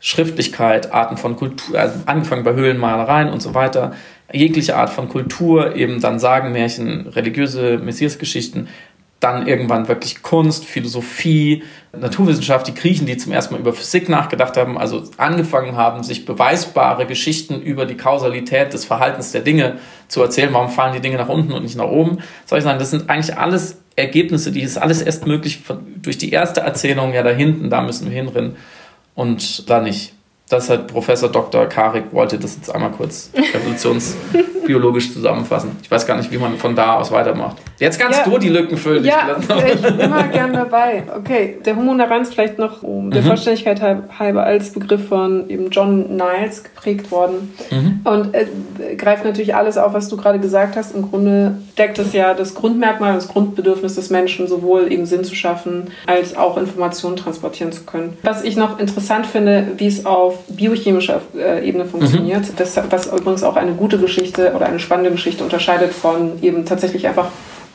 Schriftlichkeit, Arten von Kultur, also angefangen bei Höhlenmalereien und so weiter, jegliche Art von Kultur, eben dann Sagenmärchen, religiöse Messiasgeschichten, dann irgendwann wirklich Kunst, Philosophie, Naturwissenschaft, die Griechen, die zum ersten Mal über Physik nachgedacht haben, also angefangen haben, sich beweisbare Geschichten über die Kausalität des Verhaltens der Dinge zu erzählen. Warum fallen die Dinge nach unten und nicht nach oben? Soll ich sagen, das sind eigentlich alles Ergebnisse, die ist alles erst möglich durch die erste Erzählung, ja, da hinten, da müssen wir hinrennen und da nicht. Das hat Professor Dr. Karik wollte das jetzt einmal kurz evolutionsbiologisch zusammenfassen. Ich weiß gar nicht, wie man von da aus weitermacht. Jetzt kannst ja. du die Lücken füllen. Ja, ich bin immer gern dabei. Okay, der Homo narans vielleicht noch um der mhm. Vollständigkeit halber als Begriff von eben John Niles geprägt worden mhm. und äh, greift natürlich alles auf, was du gerade gesagt hast. Im Grunde deckt es ja das Grundmerkmal, das Grundbedürfnis des Menschen, sowohl eben Sinn zu schaffen, als auch Informationen transportieren zu können. Was ich noch interessant finde, wie es auf biochemischer äh, Ebene funktioniert, mhm. das, was übrigens auch eine gute Geschichte oder eine spannende Geschichte unterscheidet von eben tatsächlich einfach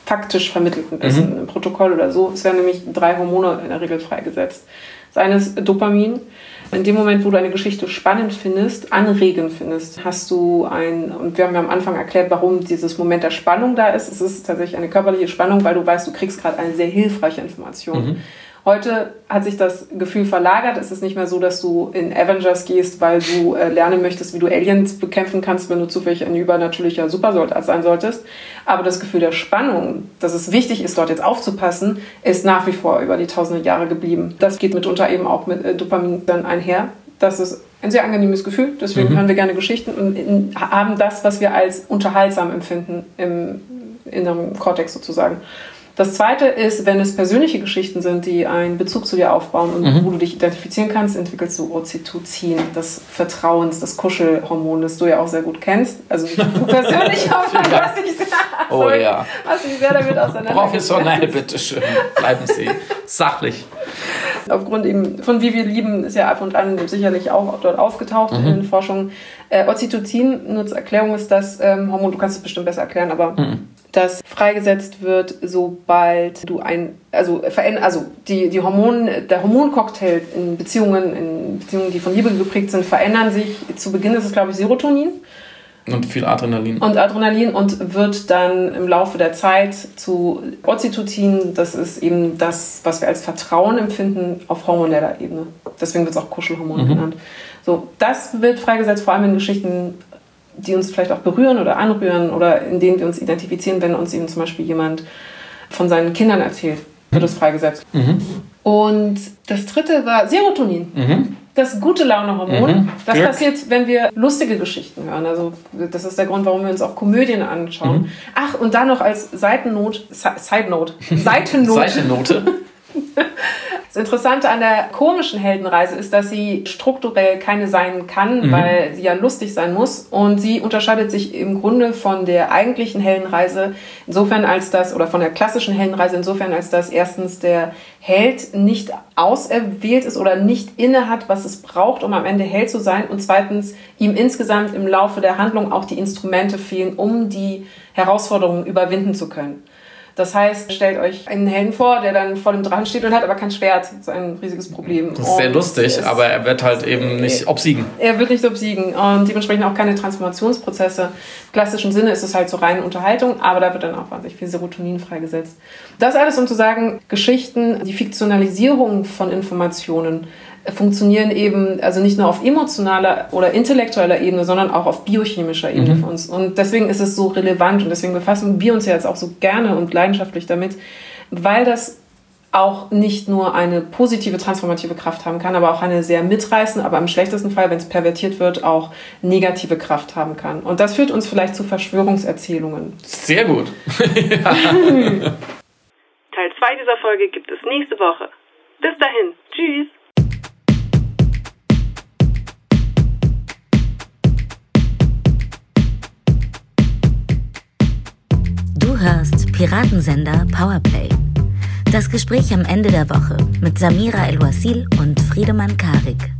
faktisch vermittelten Wissen mhm. im Protokoll oder so. Es werden nämlich drei Hormone in der Regel freigesetzt. Das eine ist Dopamin. In dem Moment, wo du eine Geschichte spannend findest, anregend findest, hast du ein, und wir haben ja am Anfang erklärt, warum dieses Moment der Spannung da ist. Es ist tatsächlich eine körperliche Spannung, weil du weißt, du kriegst gerade eine sehr hilfreiche Information. Mhm. Heute hat sich das Gefühl verlagert. Es ist nicht mehr so, dass du in Avengers gehst, weil du äh, lernen möchtest, wie du Aliens bekämpfen kannst, wenn du zufällig ein übernatürlicher Supersoldat sein solltest. Aber das Gefühl der Spannung, dass es wichtig ist, dort jetzt aufzupassen, ist nach wie vor über die tausende Jahre geblieben. Das geht mitunter eben auch mit äh, Dopamin dann einher. Das ist ein sehr angenehmes Gefühl. Deswegen mhm. hören wir gerne Geschichten und in, haben das, was wir als unterhaltsam empfinden im inneren Kortex sozusagen. Das zweite ist, wenn es persönliche Geschichten sind, die einen Bezug zu dir aufbauen und mhm. wo du dich identifizieren kannst, entwickelst du Oxytocin, das Vertrauens, das Kuschelhormon, das du ja auch sehr gut kennst. Also du persönlich, aber was ich, oh, sorry, ja. was ich sehr damit auseinander. Professionell, bitteschön. Bleiben Sie sachlich. Aufgrund eben von Wie wir lieben ist ja ab und an sicherlich auch dort aufgetaucht mhm. in Forschung. Äh, Oxytocin, nur zur Erklärung, ist das ähm, Hormon, du kannst es bestimmt besser erklären, aber mhm das freigesetzt wird, sobald du ein, also, also die, die Hormone, der Hormoncocktail in Beziehungen, in Beziehungen, die von Liebe geprägt sind, verändern sich. Zu Beginn ist es, glaube ich, Serotonin. Und viel Adrenalin. Und Adrenalin und wird dann im Laufe der Zeit zu Oxytocin. Das ist eben das, was wir als Vertrauen empfinden auf hormoneller Ebene. Deswegen wird es auch Kuschelhormon mhm. genannt. So, das wird freigesetzt vor allem in Geschichten die uns vielleicht auch berühren oder anrühren oder in denen wir uns identifizieren, wenn uns eben zum Beispiel jemand von seinen Kindern erzählt, wird es freigesetzt. Mhm. Und das dritte war Serotonin. Mhm. Das gute Laune-Hormon. Mhm. Das Glück. passiert, wenn wir lustige Geschichten hören. Also das ist der Grund, warum wir uns auch Komödien anschauen. Mhm. Ach, und dann noch als Seitennot, Side Note, Seitennote. Seitennote. Das Interessante an der komischen Heldenreise ist, dass sie strukturell keine sein kann, mhm. weil sie ja lustig sein muss. Und sie unterscheidet sich im Grunde von der eigentlichen Heldenreise insofern als das, oder von der klassischen Heldenreise insofern als dass erstens der Held nicht auserwählt ist oder nicht inne hat, was es braucht, um am Ende Held zu sein. Und zweitens ihm insgesamt im Laufe der Handlung auch die Instrumente fehlen, um die Herausforderungen überwinden zu können. Das heißt, stellt euch einen Helden vor, der dann vor dem Drachen steht und hat aber kein Schwert. Das ist ein riesiges Problem. Das ist sehr lustig, aber er wird halt eben nicht obsiegen. Er wird nicht obsiegen und dementsprechend auch keine Transformationsprozesse. Im klassischen Sinne ist es halt so reine Unterhaltung, aber da wird dann auch wahnsinnig viel Serotonin freigesetzt. Das alles, um zu sagen, Geschichten, die Fiktionalisierung von Informationen, funktionieren eben also nicht nur auf emotionaler oder intellektueller Ebene, sondern auch auf biochemischer Ebene mhm. für uns. Und deswegen ist es so relevant und deswegen befassen wir uns ja jetzt auch so gerne und leidenschaftlich damit, weil das auch nicht nur eine positive transformative Kraft haben kann, aber auch eine sehr mitreißende, aber im schlechtesten Fall, wenn es pervertiert wird, auch negative Kraft haben kann. Und das führt uns vielleicht zu Verschwörungserzählungen. Sehr gut. Teil 2 dieser Folge gibt es nächste Woche. Bis dahin. Tschüss. Hörst Piratensender Powerplay. Das Gespräch am Ende der Woche mit Samira El-Wasil und Friedemann Karik.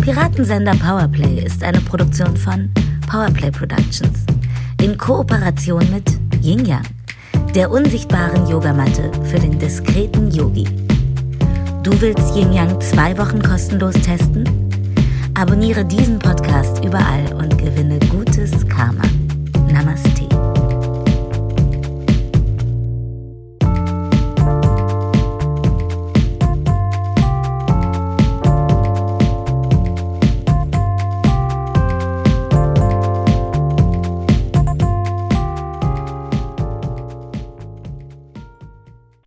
Piratensender Powerplay ist eine Produktion von Powerplay Productions in Kooperation mit Yin Yang, der unsichtbaren Yogamatte für den diskreten Yogi. Du willst Yin Yang zwei Wochen kostenlos testen? Abonniere diesen Podcast überall und gewinne gutes Karma. Namaste.